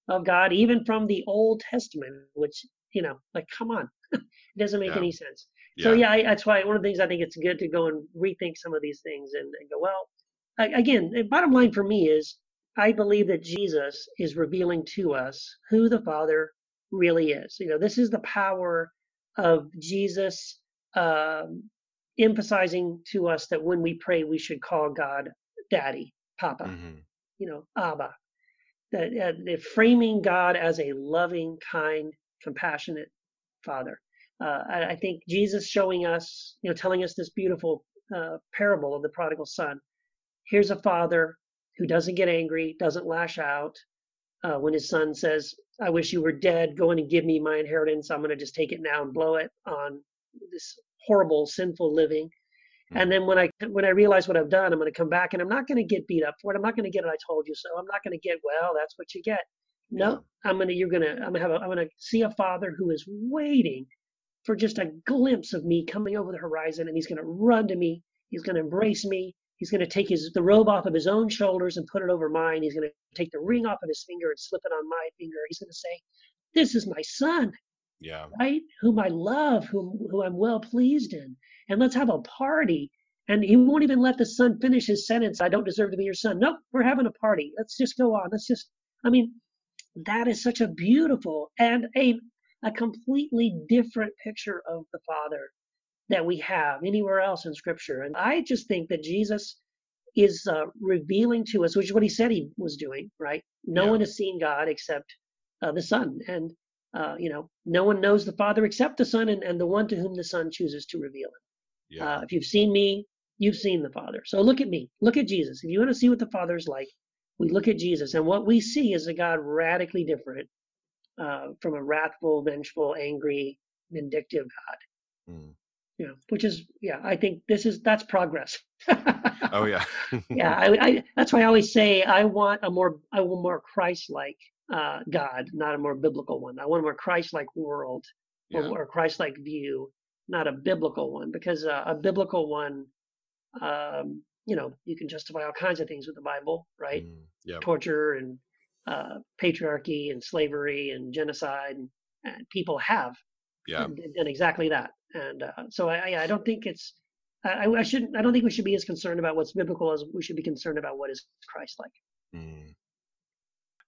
of God, even from the Old Testament, which, you know, like, come on, it doesn't make Yeah. any sense. So, yeah, I, that's why one of the things I think it's good to go and rethink some of these things and, and go, well, a- again, the bottom line for me is I believe that Jesus is revealing to us who the Father really is. You know, this is the power of Jesus um, emphasizing to us that when we pray, we should call God Daddy, Papa, Mhm. you know, Abba. That, uh, that framing God as a loving, kind, compassionate Father. Uh, I, I think Jesus showing us, you know, telling us this beautiful uh, parable of the prodigal son. Here's a father who doesn't get angry, doesn't lash out uh, when his son says, "I wish you were dead. Go in and give me my inheritance. I'm going to just take it now and blow it on this horrible, sinful living." And hmm. then when I when I realize what I've done, I'm going to come back and I'm not going to get beat up for it. I'm not going to get it. I told you so. I'm not going to get well. That's what you get. No, I'm going to. You're going to. I'm going to have. A, I'm going to see a father who is waiting for just a glimpse of me coming over the horizon, and he's going to run to me. He's going to embrace me. He's going to take his the robe off of his own shoulders and put it over mine. He's going to take the ring off of his finger and slip it on my finger. He's going to say, "This is my son." Yeah. right? Whom I love, whom who I'm well pleased in, and let's have a party. And he won't even let the son finish his sentence. I don't deserve to be your son. Nope, we're having a party. Let's just go on. Let's just. I mean, that is such a beautiful and a a completely different picture of the Father that we have anywhere else in Scripture. And I just think that Jesus is uh, revealing to us, which is what he said he was doing. Right? No Yeah. one has seen God except uh, the Son, and uh, you know, no one knows the Father except the Son and, and the one to whom the Son chooses to reveal him. Yeah. Uh, if you've seen me, you've seen the Father. So look at me. Look at Jesus. If you want to see what the Father is like, we look at Jesus. And what we see is a God radically different uh, from a wrathful, vengeful, angry, vindictive God. Mm. Yeah, which is yeah, I think this is that's progress. oh yeah. yeah, I, I, that's why I always say I want a more I want more Christ-like uh, God, not a more biblical one. I want a more Christ-like world or, Yeah. or Christ-like view, not a biblical one, because uh, a biblical one, um, you know, you can justify all kinds of things with the Bible, right? Mm, yeah. Torture and uh, patriarchy and slavery and genocide, and, and people have Yeah. done exactly that. And uh, so I, I- I don't think it's, I, I shouldn't, I don't think we should be as concerned about what's biblical as we should be concerned about what is Christ-like. Mm.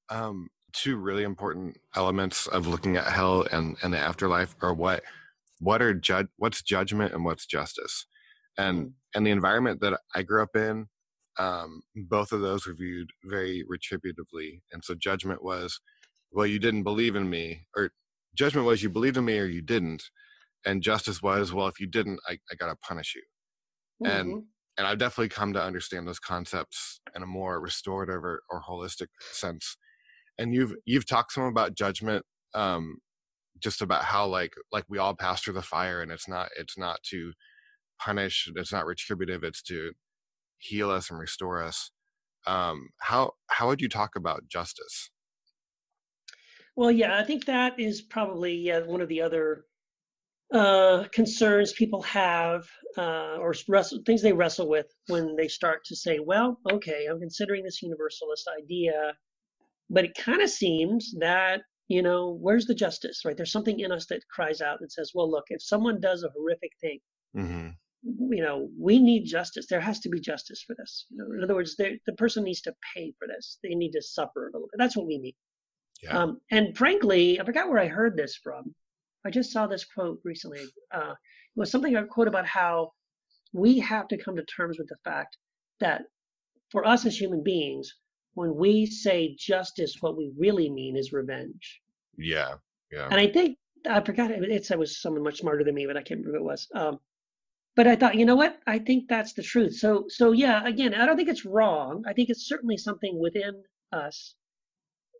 Um, two really important elements of looking at hell and, and the afterlife are what what are judge what's judgment and what's justice. And and the environment that I grew up in, um, both of those were viewed very retributively. And so judgment was, well, you didn't believe in me, or judgment was you believed in me or you didn't. And justice was, well, if you didn't, I, I gotta punish you. And Mhm. and I've definitely come to understand those concepts in a more restorative or, or holistic sense. And you've you've talked some about judgment, um, just about how like like we all pass through the fire, and it's not it's not to punish, it's not retributive, it's to heal us and restore us. Um, how how would you talk about justice? Well, yeah, I think that is probably yeah, one of the other uh, concerns people have, uh, or wrestle, things they wrestle with when they start to say, "Well, okay, I'm considering this universalist idea, but it kind of seems that you know, where's the justice? Right? There's something in us that cries out and says, "Well, look, if someone does a horrific thing, Mm-hmm. you know, we need justice. There has to be justice for this. You know, in other words, the person needs to pay for this. They need to suffer a little bit. That's what we need." Yeah. Um, and frankly, I forgot where I heard this from. I just saw this quote recently. Uh, it was something I quote about how we have to come to terms with the fact that for us as human beings, when we say justice, what we really mean is revenge. yeah. Yeah. And I think I forgot it. It's, I was someone much smarter than me, but I can't remember who it was. Um, but I thought, you know what? I think that's the truth. So, so yeah. Again, I don't think it's wrong. I think it's certainly something within us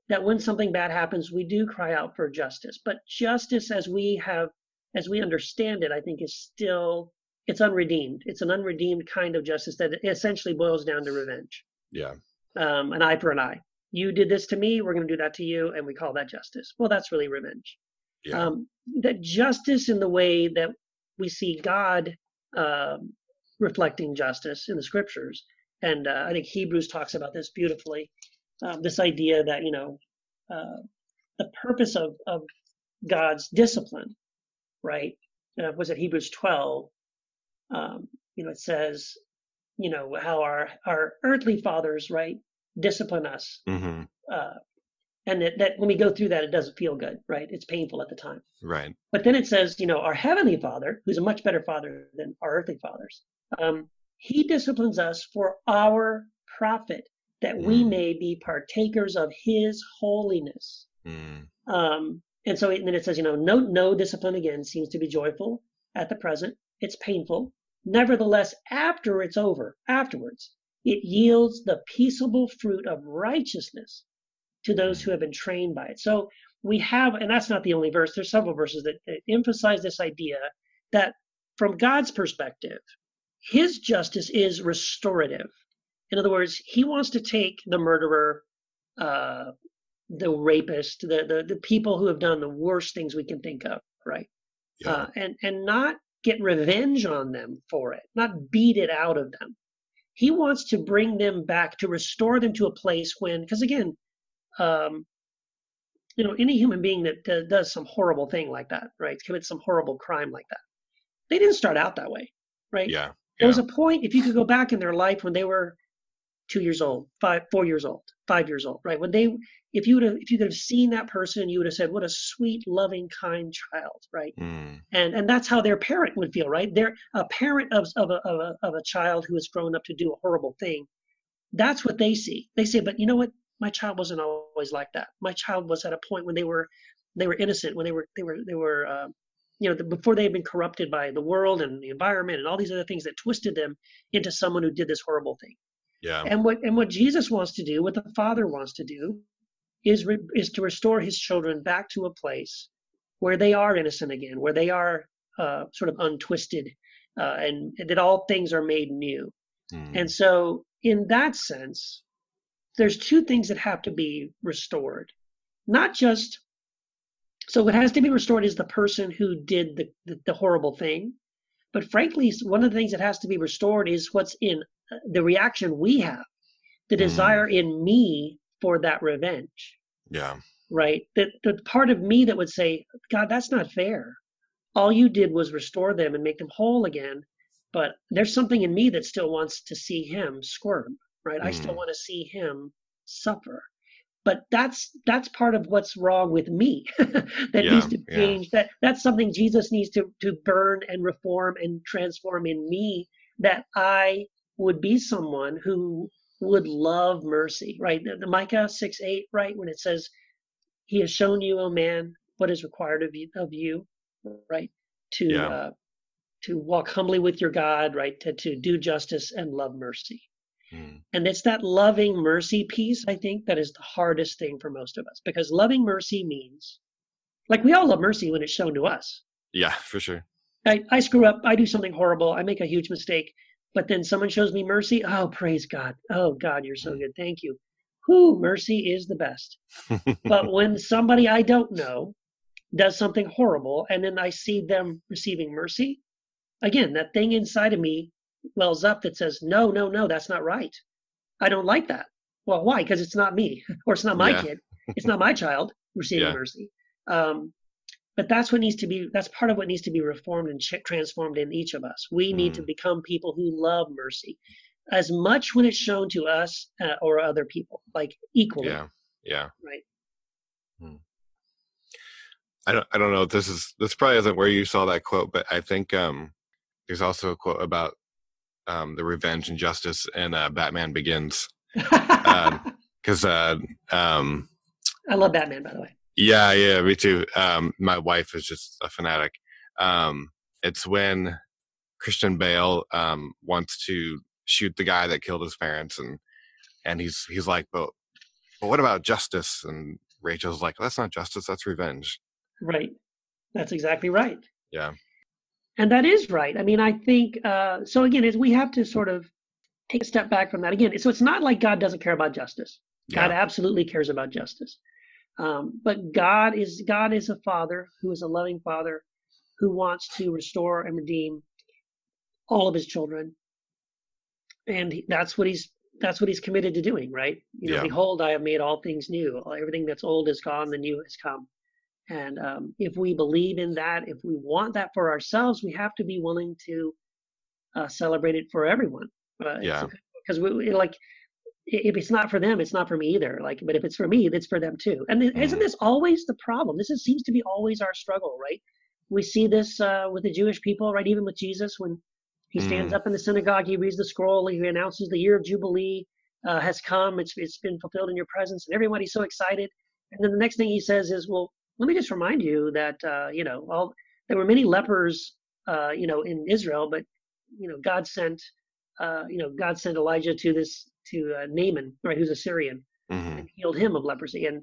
that when something bad happens, we do cry out for justice. But justice, as we have, as we understand it, I think is still it's unredeemed. It's an unredeemed kind of justice that essentially boils down to revenge, yeah. Um, an eye for an eye. You did this to me, we're going to do that to you, and we call that justice. Well, that's really revenge Yeah. um, that justice in the way that we see God um, reflecting justice in the scriptures, and uh, I think Hebrews talks about this beautifully. Um, this idea that you know uh, the purpose of of God's discipline, right? Uh, was it Hebrews twelve? Um, you know, it says, you know, how our our earthly fathers, right, discipline us, mm-hmm. uh, and that, that when we go through that, it doesn't feel good, right? It's painful at the time. Right. But then it says, you know, our heavenly Father, who's a much better Father than our earthly fathers, um, he disciplines us for our profit, that we Mm. may be partakers of his holiness. Mm. Um, and so it, and then it says, you know, no, no discipline again seems to be joyful at the present. It's painful. Nevertheless, after it's over, afterwards, it yields the peaceable fruit of righteousness to those who have been trained by it. So we have, and that's not the only verse, there's several verses that, that emphasize this idea that from God's perspective, his justice is restorative. In other words, he wants to take the murderer, uh, the rapist, the, the the people who have done the worst things we can think of, right? Yeah. Uh, and and not get revenge on them for it, not beat it out of them. He wants to bring them back to restore them to a place when, because again, um, you know, any human being that does some horrible thing like that, right, commits some horrible crime like that, they didn't start out that way, right? yeah. There was a point, if you could go back in their life when they were two years old, five, four years old, five years old, right? When they, if you would have, if you could have seen that person, you would have said, "What a sweet, loving, kind child," right? Mm. And and that's how their parent would feel, right? They're a parent of of a of a, of a child who has grown up to do a horrible thing. That's what they see. They say, "But you know what? My child wasn't always like that. My child was at a point when they were they were innocent, when they were they were they were." Uh, you know, the, before they had been corrupted by the world and the environment and all these other things that twisted them into someone who did this horrible thing. Yeah. And what and what Jesus wants to do, what the Father wants to do, is re, is to restore His children back to a place where they are innocent again, where they are uh, sort of untwisted uh, and that all things are made new. Mm. And so, in that sense, there's two things that have to be restored. Not just so what has to be restored is the person who did the, the, the horrible thing. But frankly, one of the things that has to be restored is what's in the reaction we have, the Mm. desire in me for that revenge, yeah. right? The, the part of me that would say, God, that's not fair. All you did was restore them and make them whole again. But there's something in me that still wants to see him squirm, right? I still Mm. want to see him suffer. But that's that's part of what's wrong with me that Yeah, needs to yeah. change. That that's something Jesus needs to to burn and reform and transform in me. That I would be someone who would love mercy, right? The, the Micah six eight, right, when it says, "He has shown you, O man, what is required of you, of you right, to Yeah. uh, to walk humbly with your God, right, to to do justice and love mercy." Mm. And it's that loving mercy piece, I think, that is the hardest thing for most of us because loving mercy means, like, we all love mercy when it's shown to us. Yeah, for sure. I, I screw up, I do something horrible, I make a huge mistake, but then someone shows me mercy. Oh, praise God. Oh, God, you're so good. Thank you. Who mercy is the best. But when somebody I don't know does something horrible and then I see them receiving mercy, again, that thing inside of me wells up that says, no, no, no, that's not right. I don't like that. Well, why? Because it's not me, or it's not my Yeah. kid. It's not my child receiving Yeah. mercy. Um, but that's what needs to be. That's part of what needs to be reformed and transformed in each of us. We need to Mm. become people who love mercy as much when it's shown to us uh, or other people, like equally. yeah. Yeah. Right. I don't I don't know if this is this probably isn't where you saw that quote, but I think um there's also a quote about um the revenge and justice in uh, Batman Begins. Because uh um I love Batman, by the way. Yeah, yeah, me too. Um my wife is just a fanatic. Um it's when Christian Bale um wants to shoot the guy that killed his parents and and he's he's like, but but what about justice? And Rachel's like, that's not justice, that's revenge. Right. That's exactly right. Yeah. And that is right. I mean, I think uh, so. Again, is we have to sort of take a step back from that. Again, so it's not like God doesn't care about justice. God Yeah. absolutely cares about justice. Um, but God is God is a father who is a loving father who wants to restore and redeem all of his children, and that's what he's that's what he's committed to doing. Right? You know, Yeah. behold, I have made all things new. Everything that's old is gone; the new has come. And um, if we believe in that, if we want that for ourselves, we have to be willing to uh, celebrate it for everyone. Uh, Yeah. Because we, like, if it's not for them, it's not for me either. Like, but if it's for me, it's for them too. And th- isn't this always the problem? This is, seems to be always our struggle, right? We see this uh, with the Jewish people, right? Even with Jesus, when he stands Mm. up in the synagogue, he reads the scroll, he announces the year of Jubilee uh, has come. It's it's been fulfilled in your presence, and everybody's so excited. And then the next thing he says is, "Well, let me just remind you that uh, you know, all there were many lepers, uh, you know, in Israel, but you know, God sent, uh, you know, God sent Elijah to this to uh, Naaman, right, who's a Syrian, hmm and healed him of leprosy. And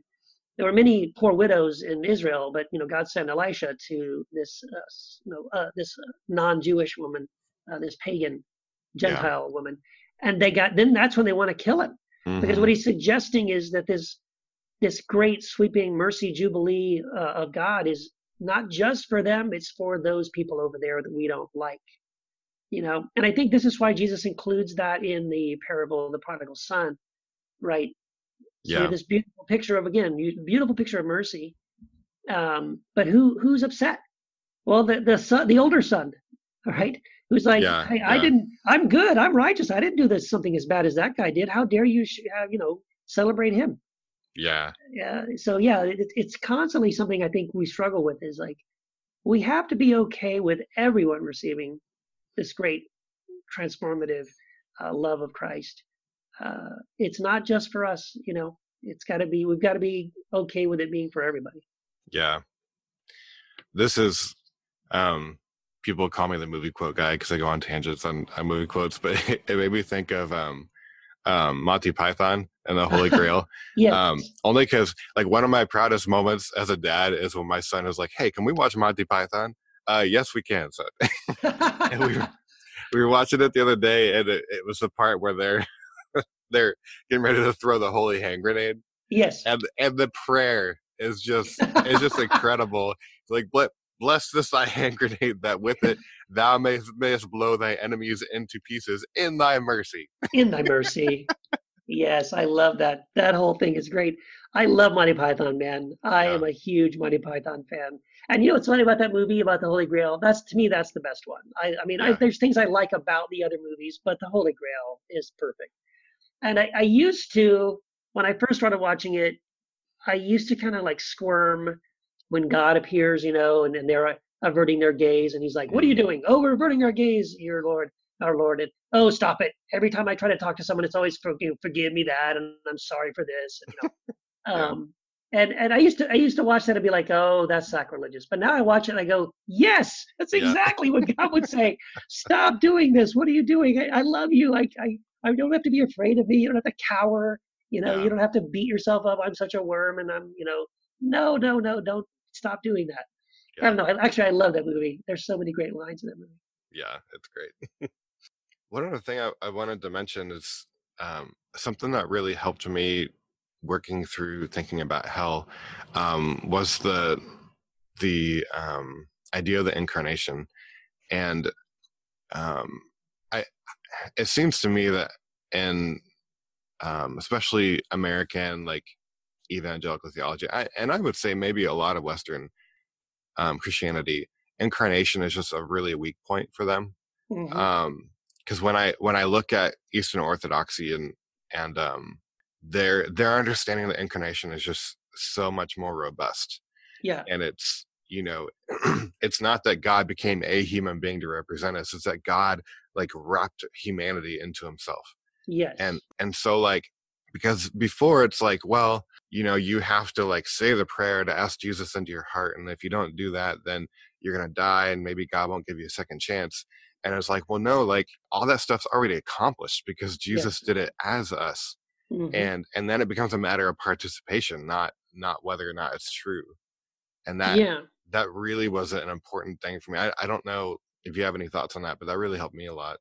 there were many poor widows in Israel, but you know, God sent Elisha to this, uh, you know, uh, this uh, non-Jewish woman, uh, this pagan Gentile woman, and they got. Then that's when they want to kill him because Mhm. what he's suggesting is that this this great sweeping mercy jubilee uh, of God is not just for them; it's for those people over there that we don't like. You know, and I think this is why Jesus includes that in the parable of the prodigal son, right? Yeah. this beautiful picture of again, beautiful picture of mercy. Um, but who who's upset? Well, the the son, the older son, right who's like, Yeah, hey, I didn't, I'm good, I'm righteous, I didn't do this something as bad as that guy did. How dare you, sh- uh, you know, celebrate him? Yeah. Yeah. So yeah, it, it's constantly something I think we struggle with is like we have to be okay with everyone receiving this great transformative uh, love of Christ. Uh, it's not just for us, you know. It's got to be. We've got to be okay with it being for everybody. Yeah. This is um people call me the movie quote guy because I go on tangents on, on movie quotes, but it made me think of um um Monty Python and the Holy Grail. Yeah. um only because like one of my proudest moments as a dad is when my son is like, Hey, can we watch Monty Python? Uh, yes, we can. So and we were, we were watching it the other day, and it, it was the part where they're they're getting ready to throw the holy hand grenade, yes. and and the prayer is just is just incredible. It's like bless bless this thy hand grenade that with it thou mayst, mayest blow thy enemies into pieces in thy mercy. in thy mercy. Yes, I love that. That whole thing is great. I love Monty Python, man. I Yeah. am a huge Monty Python fan. And you know what's funny about that movie about the Holy Grail? That's to me, that's the best one. I, I mean, I, there's things I like about the other movies, but the Holy Grail is perfect. And I, I used to, when I first started watching it, I used to kind of like squirm when God appears, you know, and, and they're uh, averting their gaze, and He's like, "What are you mm-hmm. doing? Oh, we're averting our gaze, your Lord, our Lord." And oh, stop it! Every time I try to talk to someone, it's always forgive, forgive me that, and I'm sorry for this. And, you know, um, and and I used to I used to watch that and be like, "Oh, that's sacrilegious." But now I watch it and I go, "Yes, that's Yeah. exactly what God would say. Stop doing this. What are you doing? I, I love you. I, I I don't have to be afraid of me. You don't have to cower." You know, Yeah. you don't have to beat yourself up. I'm such a worm, and I'm, you know, no, no, no, don't stop doing that. I don't know. Actually, I love that movie. There's so many great lines in that movie. Yeah, it's great. One other thing I, I wanted to mention is um, something that really helped me working through thinking about hell um, was the the um, idea of the incarnation, and um, I it seems to me that in um, especially American like evangelical theology, I, and I would say maybe a lot of Western um, Christianity, incarnation is just a really weak point for them Mhm. um because when i when i look at eastern orthodoxy and and um their their understanding of the incarnation is just so much more robust. Yeah, and it's you know it's not that god became a human being to represent us it's that god like wrapped humanity into himself. Yes, and and so like because before it's like well you know you have to like say the prayer to ask jesus into your heart and if you don't do that then you're gonna die and maybe god won't give you a second chance and it's like well no like all that stuff's already accomplished because jesus Yes. did it as us Mhm. and and then it becomes a matter of participation not not whether or not it's true and that yeah. that really was an important thing for me I, I don't know if you have any thoughts on that but that really helped me a lot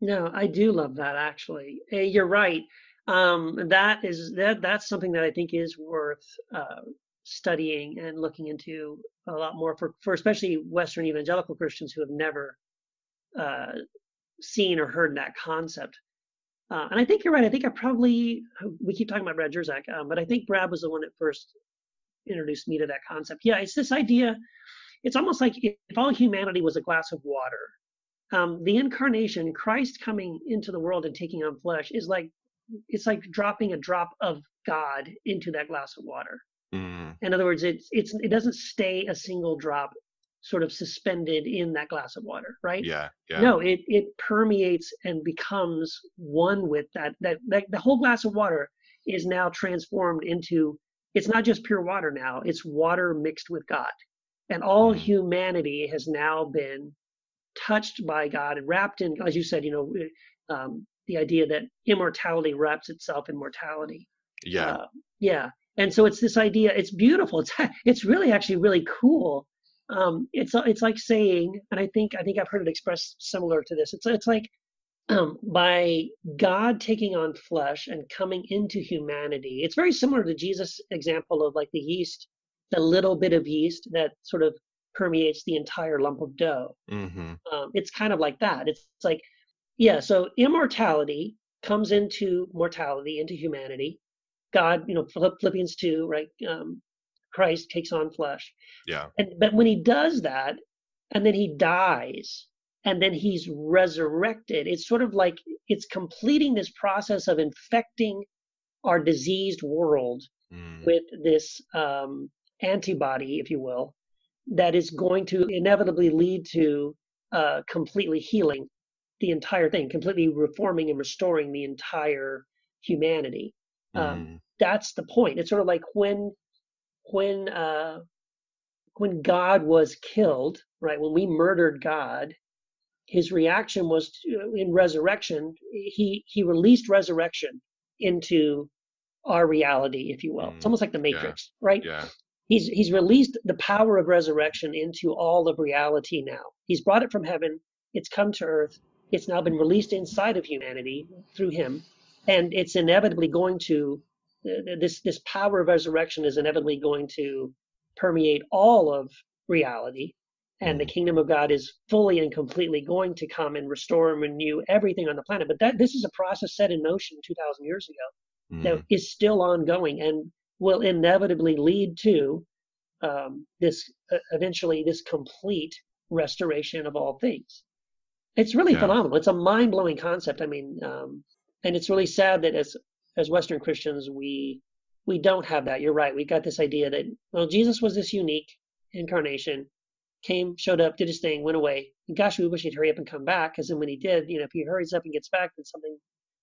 No, I do love that actually. Eh, You're right. Um, that is that that's something that I think is worth uh, studying and looking into a lot more for for especially Western evangelical Christians who have never uh, seen or heard that concept. Uh, and I think you're right. I think I probably we keep talking about Brad Jersak, um, but I think Brad was the one that first introduced me to that concept. Yeah, it's this idea. It's almost like if, all humanity was a glass of water, um, the incarnation, Christ coming into the world and taking on flesh, is like it's like dropping a drop of God into that glass of water. mm, In other words, it's it's it doesn't stay a single drop sort of suspended in that glass of water, right? yeah yeah No, it it permeates and becomes one with that that that the whole glass of water is now transformed into it's not just pure water now, it's water mixed with God. And all Mm. humanity has now been touched by God and wrapped in, as you said, you know, um, the idea that immortality wraps itself in mortality. yeah Uh, yeah. And so it's this idea. It's beautiful. It's it's really actually really cool. Um, it's it's like saying, and I think I think I've heard it expressed similar to this. It's it's like um, by God taking on flesh and coming into humanity. It's very similar to Jesus' example of like the yeast, the little bit of yeast that sort of permeates the entire lump of dough hmm um, it's kind of like that. It's, it's like, yeah, so immortality comes into mortality, into humanity. God, you know, Philippians 2, right? Um, Christ takes on flesh. yeah And, but when he does that, and then he dies, and then he's resurrected, it's sort of like it's completing this process of infecting our diseased world mm, with this um, antibody, if you will, that is going to inevitably lead to uh, completely healing the entire thing, completely reforming and restoring the entire humanity. Um, mm, that's the point. It's sort of like when when uh, when God was killed, right? When we murdered God, his reaction was to, in resurrection. He he released resurrection into our reality, if you will. It's Mm, almost like the yeah, Matrix, right? yeah he's he's released the power of resurrection into all of reality now. He's brought it from heaven. It's come to earth. It's now been released inside of humanity through him, and it's inevitably going to this this power of resurrection is inevitably going to permeate all of reality and the mm. kingdom of God is fully and completely going to come and restore and renew everything on the planet. But that this is a process set in motion 2,000 years ago mm. that is still ongoing and will inevitably lead to um, this uh, eventually this complete restoration of all things. It's really yeah. phenomenal. It's a mind blowing concept. I mean, um, and it's really sad that as as Western Christians we we don't have that. You're right. We got this idea that well, Jesus was this unique incarnation came, showed up, did his thing, went away. And gosh, we wish he'd hurry up and come back because then when he did, you know, if he hurries up and gets back, then something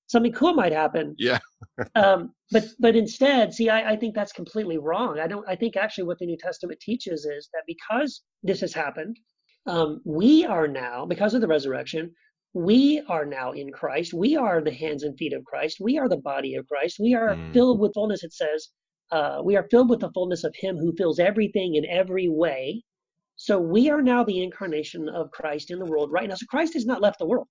something cool might happen. Yeah. um, but but instead, see, I, I think that's completely wrong. I don't. I think actually what the New Testament teaches is that because this has happened, um, we are now because of the resurrection. We are now in Christ. We are the hands and feet of Christ. We are the body of Christ. We are mm. filled with fullness. It says, uh, we are filled with the fullness of Him who fills everything in every way. So we are now the incarnation of Christ in the world right now. So Christ has not left the world.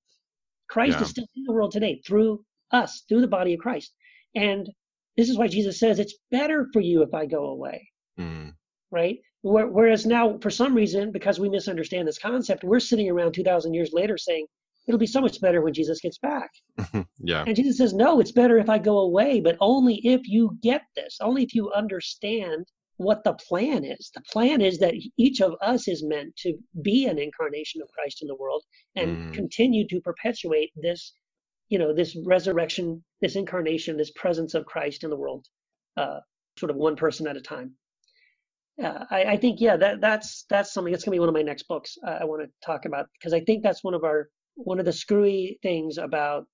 Christ yeah. is still in the world today through us, through the body of Christ. And this is why Jesus says it's better for you if I go away. Mm. Right? Whereas now, for some reason, because we misunderstand this concept, we're sitting around 2,000 years later saying, it'll be so much better when Jesus gets back. yeah. And Jesus says, no, it's better if I go away, but only if you get this, only if you understand what the plan is. The plan is that each of us is meant to be an incarnation of Christ in the world and mm. continue to perpetuate this, you know, this resurrection, this incarnation, this presence of Christ in the world, uh, sort of one person at a time. Uh, I, I, think, yeah, that that's that's something that's going to be one of my next books uh, I want to talk about because I think that's one of our one of the screwy things about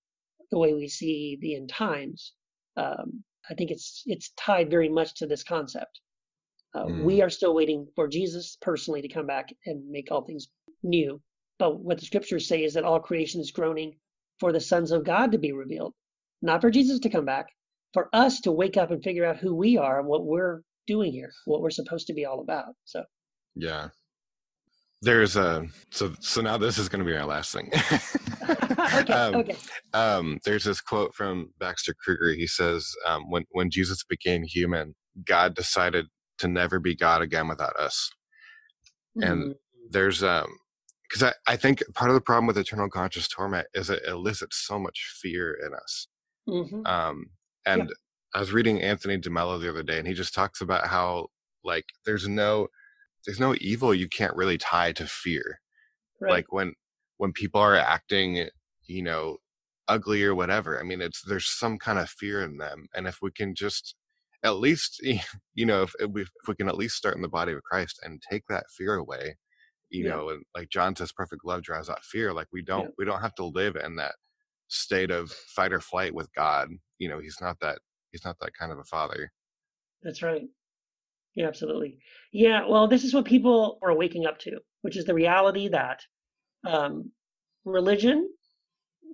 the way we see the end times. Um, I think it's it's tied very much to this concept uh, mm. We are still waiting for Jesus personally to come back and make all things new. But what the scriptures say is that all creation is groaning for the sons of God to be revealed, not for Jesus to come back, for us to wake up and figure out who we are and what we're doing here, what we're supposed to be all about. So, yeah. There's a so so now this is going to be our last thing. okay, um, okay. Um, there's this quote from Baxter Kruger. He says, um, "When when Jesus became human, God decided to never be God again without us. Mm-hmm. And there's um because I, I think part of the problem with eternal conscious torment is it elicits so much fear in us. Mm-hmm. Um and yeah. I was reading Anthony DeMello the other day and he just talks about how like there's no there's no evil you can't really tie to fear. Right. Like when when people are acting, you know, ugly or whatever, I mean it's there's some kind of fear in them. And if we can just at least you know if, we, if we can at least start in the body of christ and take that fear away you yeah. know and like john says perfect love drives out fear like we don't yeah. we don't have to live in that state of fight or flight with god you know he's not that he's not that kind of a father that's right yeah absolutely yeah well this is what people are waking up to which is the reality that um, religion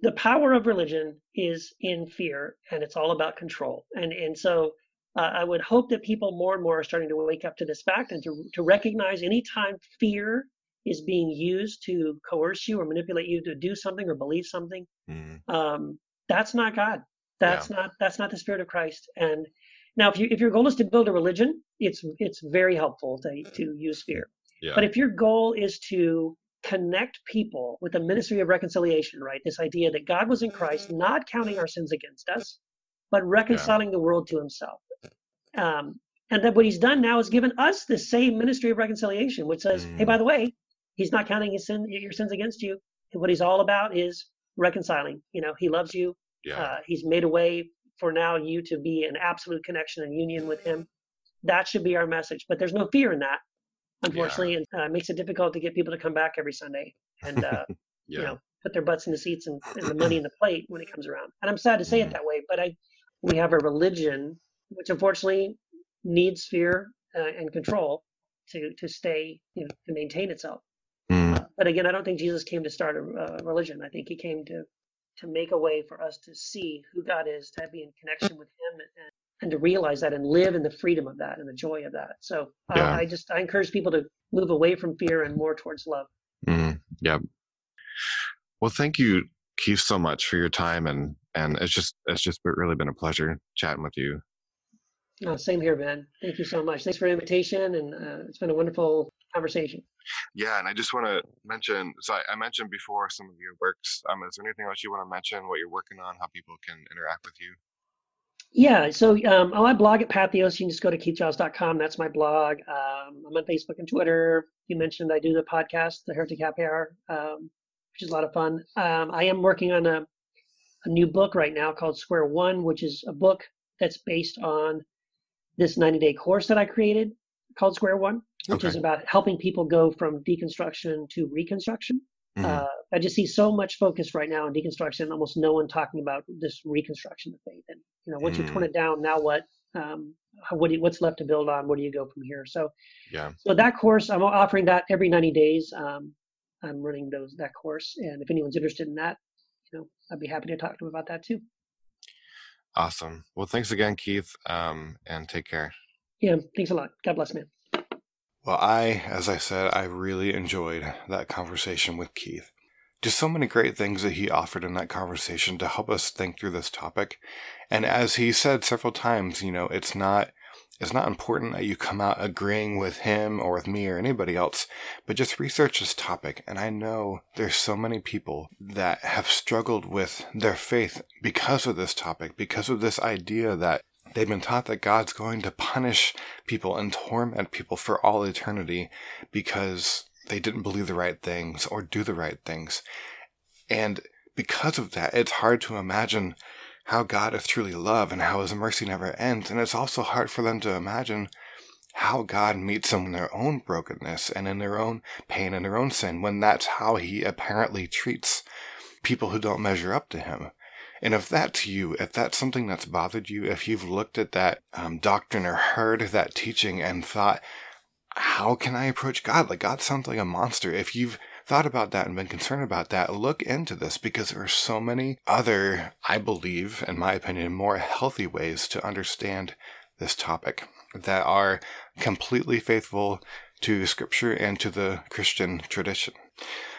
the power of religion is in fear and it's all about control and and so uh, I would hope that people more and more are starting to wake up to this fact and to, to recognize anytime fear is being used to coerce you or manipulate you to do something or believe something, mm. um, that's not God. That's yeah. not that's not the Spirit of Christ. And now, if you if your goal is to build a religion, it's it's very helpful to to use fear. Yeah. But if your goal is to connect people with the ministry of reconciliation, right? This idea that God was in Christ, not counting our sins against us, but reconciling yeah. the world to Himself. Um, and that what he's done now is given us the same ministry of reconciliation, which says, mm. hey, by the way, he's not counting his sin, your sins against you. What he's all about is reconciling. You know, he loves you. Yeah. Uh, he's made a way for now you to be in absolute connection and union with him. That should be our message. But there's no fear in that, unfortunately, yeah. and uh, it makes it difficult to get people to come back every Sunday and uh, yeah. you know put their butts in the seats and, and the money in the plate when it comes around. And I'm sad to say it that way, but I we have a religion which unfortunately needs fear uh, and control to to stay you know to maintain itself. Mm. Uh, but again, I don't think Jesus came to start a, a, religion. I think he came to to make a way for us to see who God is, to be in connection with Him, and and to realize that and live in the freedom of that and the joy of that. So Yeah. I, I just I encourage people to move away from fear and more towards love. Mm, yep. Well, thank you, Keith, so much for your time, and and it's just it's just really been a pleasure chatting with you. No, same here, Ben. Thank you so much. Thanks for the invitation, and uh, it's been a wonderful conversation. Yeah, and I just want to mention. So I, I mentioned before some of your works. Um, is there anything else you want to mention? What you're working on? How people can interact with you? Yeah, so um, oh, I blog at Patheos. You can just go to keithgiles.com. That's my blog. Um, I'm on Facebook and Twitter. You mentioned I do the podcast, the Heretic Happy Hour, um, which is a lot of fun. Um, I am working on a, a new book right now called Square One, which is a book that's based on this 90 day course that I created called Square One, which is about helping people go from deconstruction to reconstruction. Mhm. Uh, I just see so much focus right now on deconstruction, almost no one talking about this reconstruction of faith. And you know, once you've torn Mm. it down, now what? Um, what do you, what's left to build on? Where do you go from here? So, yeah. so that course, I'm offering that every 90 days. Um, I'm running those that course, and if anyone's interested in that, you know, I'd be happy to talk to them about that too. Awesome. Well, thanks again, Keith. Um, and take care. Yeah, thanks a lot. God bless, man. Well, I, as I said, I really enjoyed that conversation with Keith. Just so many great things that he offered in that conversation to help us think through this topic. And as he said several times, you know, it's not it's not important that you come out agreeing with him or with me or anybody else, but just research this topic. And I know there's so many people that have struggled with their faith because of this topic, because of this idea that they've been taught that God's going to punish people and torment people for all eternity because they didn't believe the right things or do the right things. And because of that, it's hard to imagine how God is truly love and how his mercy never ends. And it's also hard for them to imagine how God meets them in their own brokenness and in their own pain and their own sin when that's how he apparently treats people who don't measure up to him. And if that's you, if that's something that's bothered you, if you've looked at that um, doctrine or heard that teaching and thought, how can I approach God? Like, God sounds like a monster. If you've thought about that and been concerned about that, look into this because there are so many other, I believe, in my opinion, more healthy ways to understand this topic that are completely faithful to scripture and to the Christian tradition.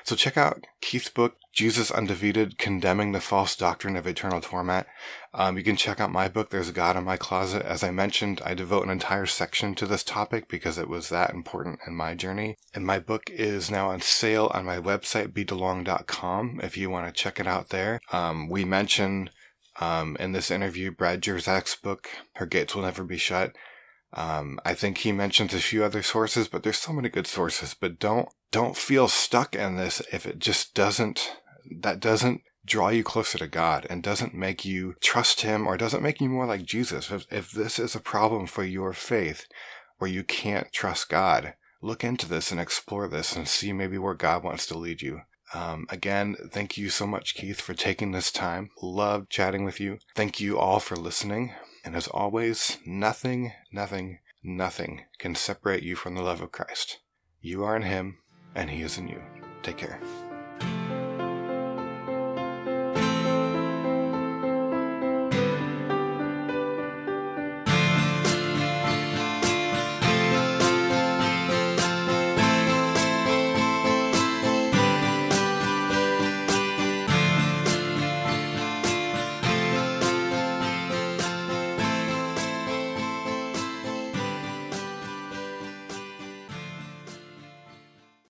So check out Keith's book, Jesus Undefeated, Condemning the False Doctrine of Eternal Torment. Um, you can check out my book, There's a God in My Closet. As I mentioned, I devote an entire section to this topic because it was that important in my journey. And my book is now on sale on my website, bedelong.com, if you want to check it out there. Um, we mention um, in this interview Brad Jersak's book, Her Gates Will Never Be Shut. Um, I think he mentions a few other sources, but there's so many good sources. But don't don't feel stuck in this if it just doesn't that doesn't draw you closer to God and doesn't make you trust Him or doesn't make you more like Jesus. If, if this is a problem for your faith, where you can't trust God, look into this and explore this and see maybe where God wants to lead you. Um, again, thank you so much, Keith, for taking this time. Love chatting with you. Thank you all for listening. And as always, nothing, nothing, nothing can separate you from the love of Christ. You are in Him, and He is in you. Take care.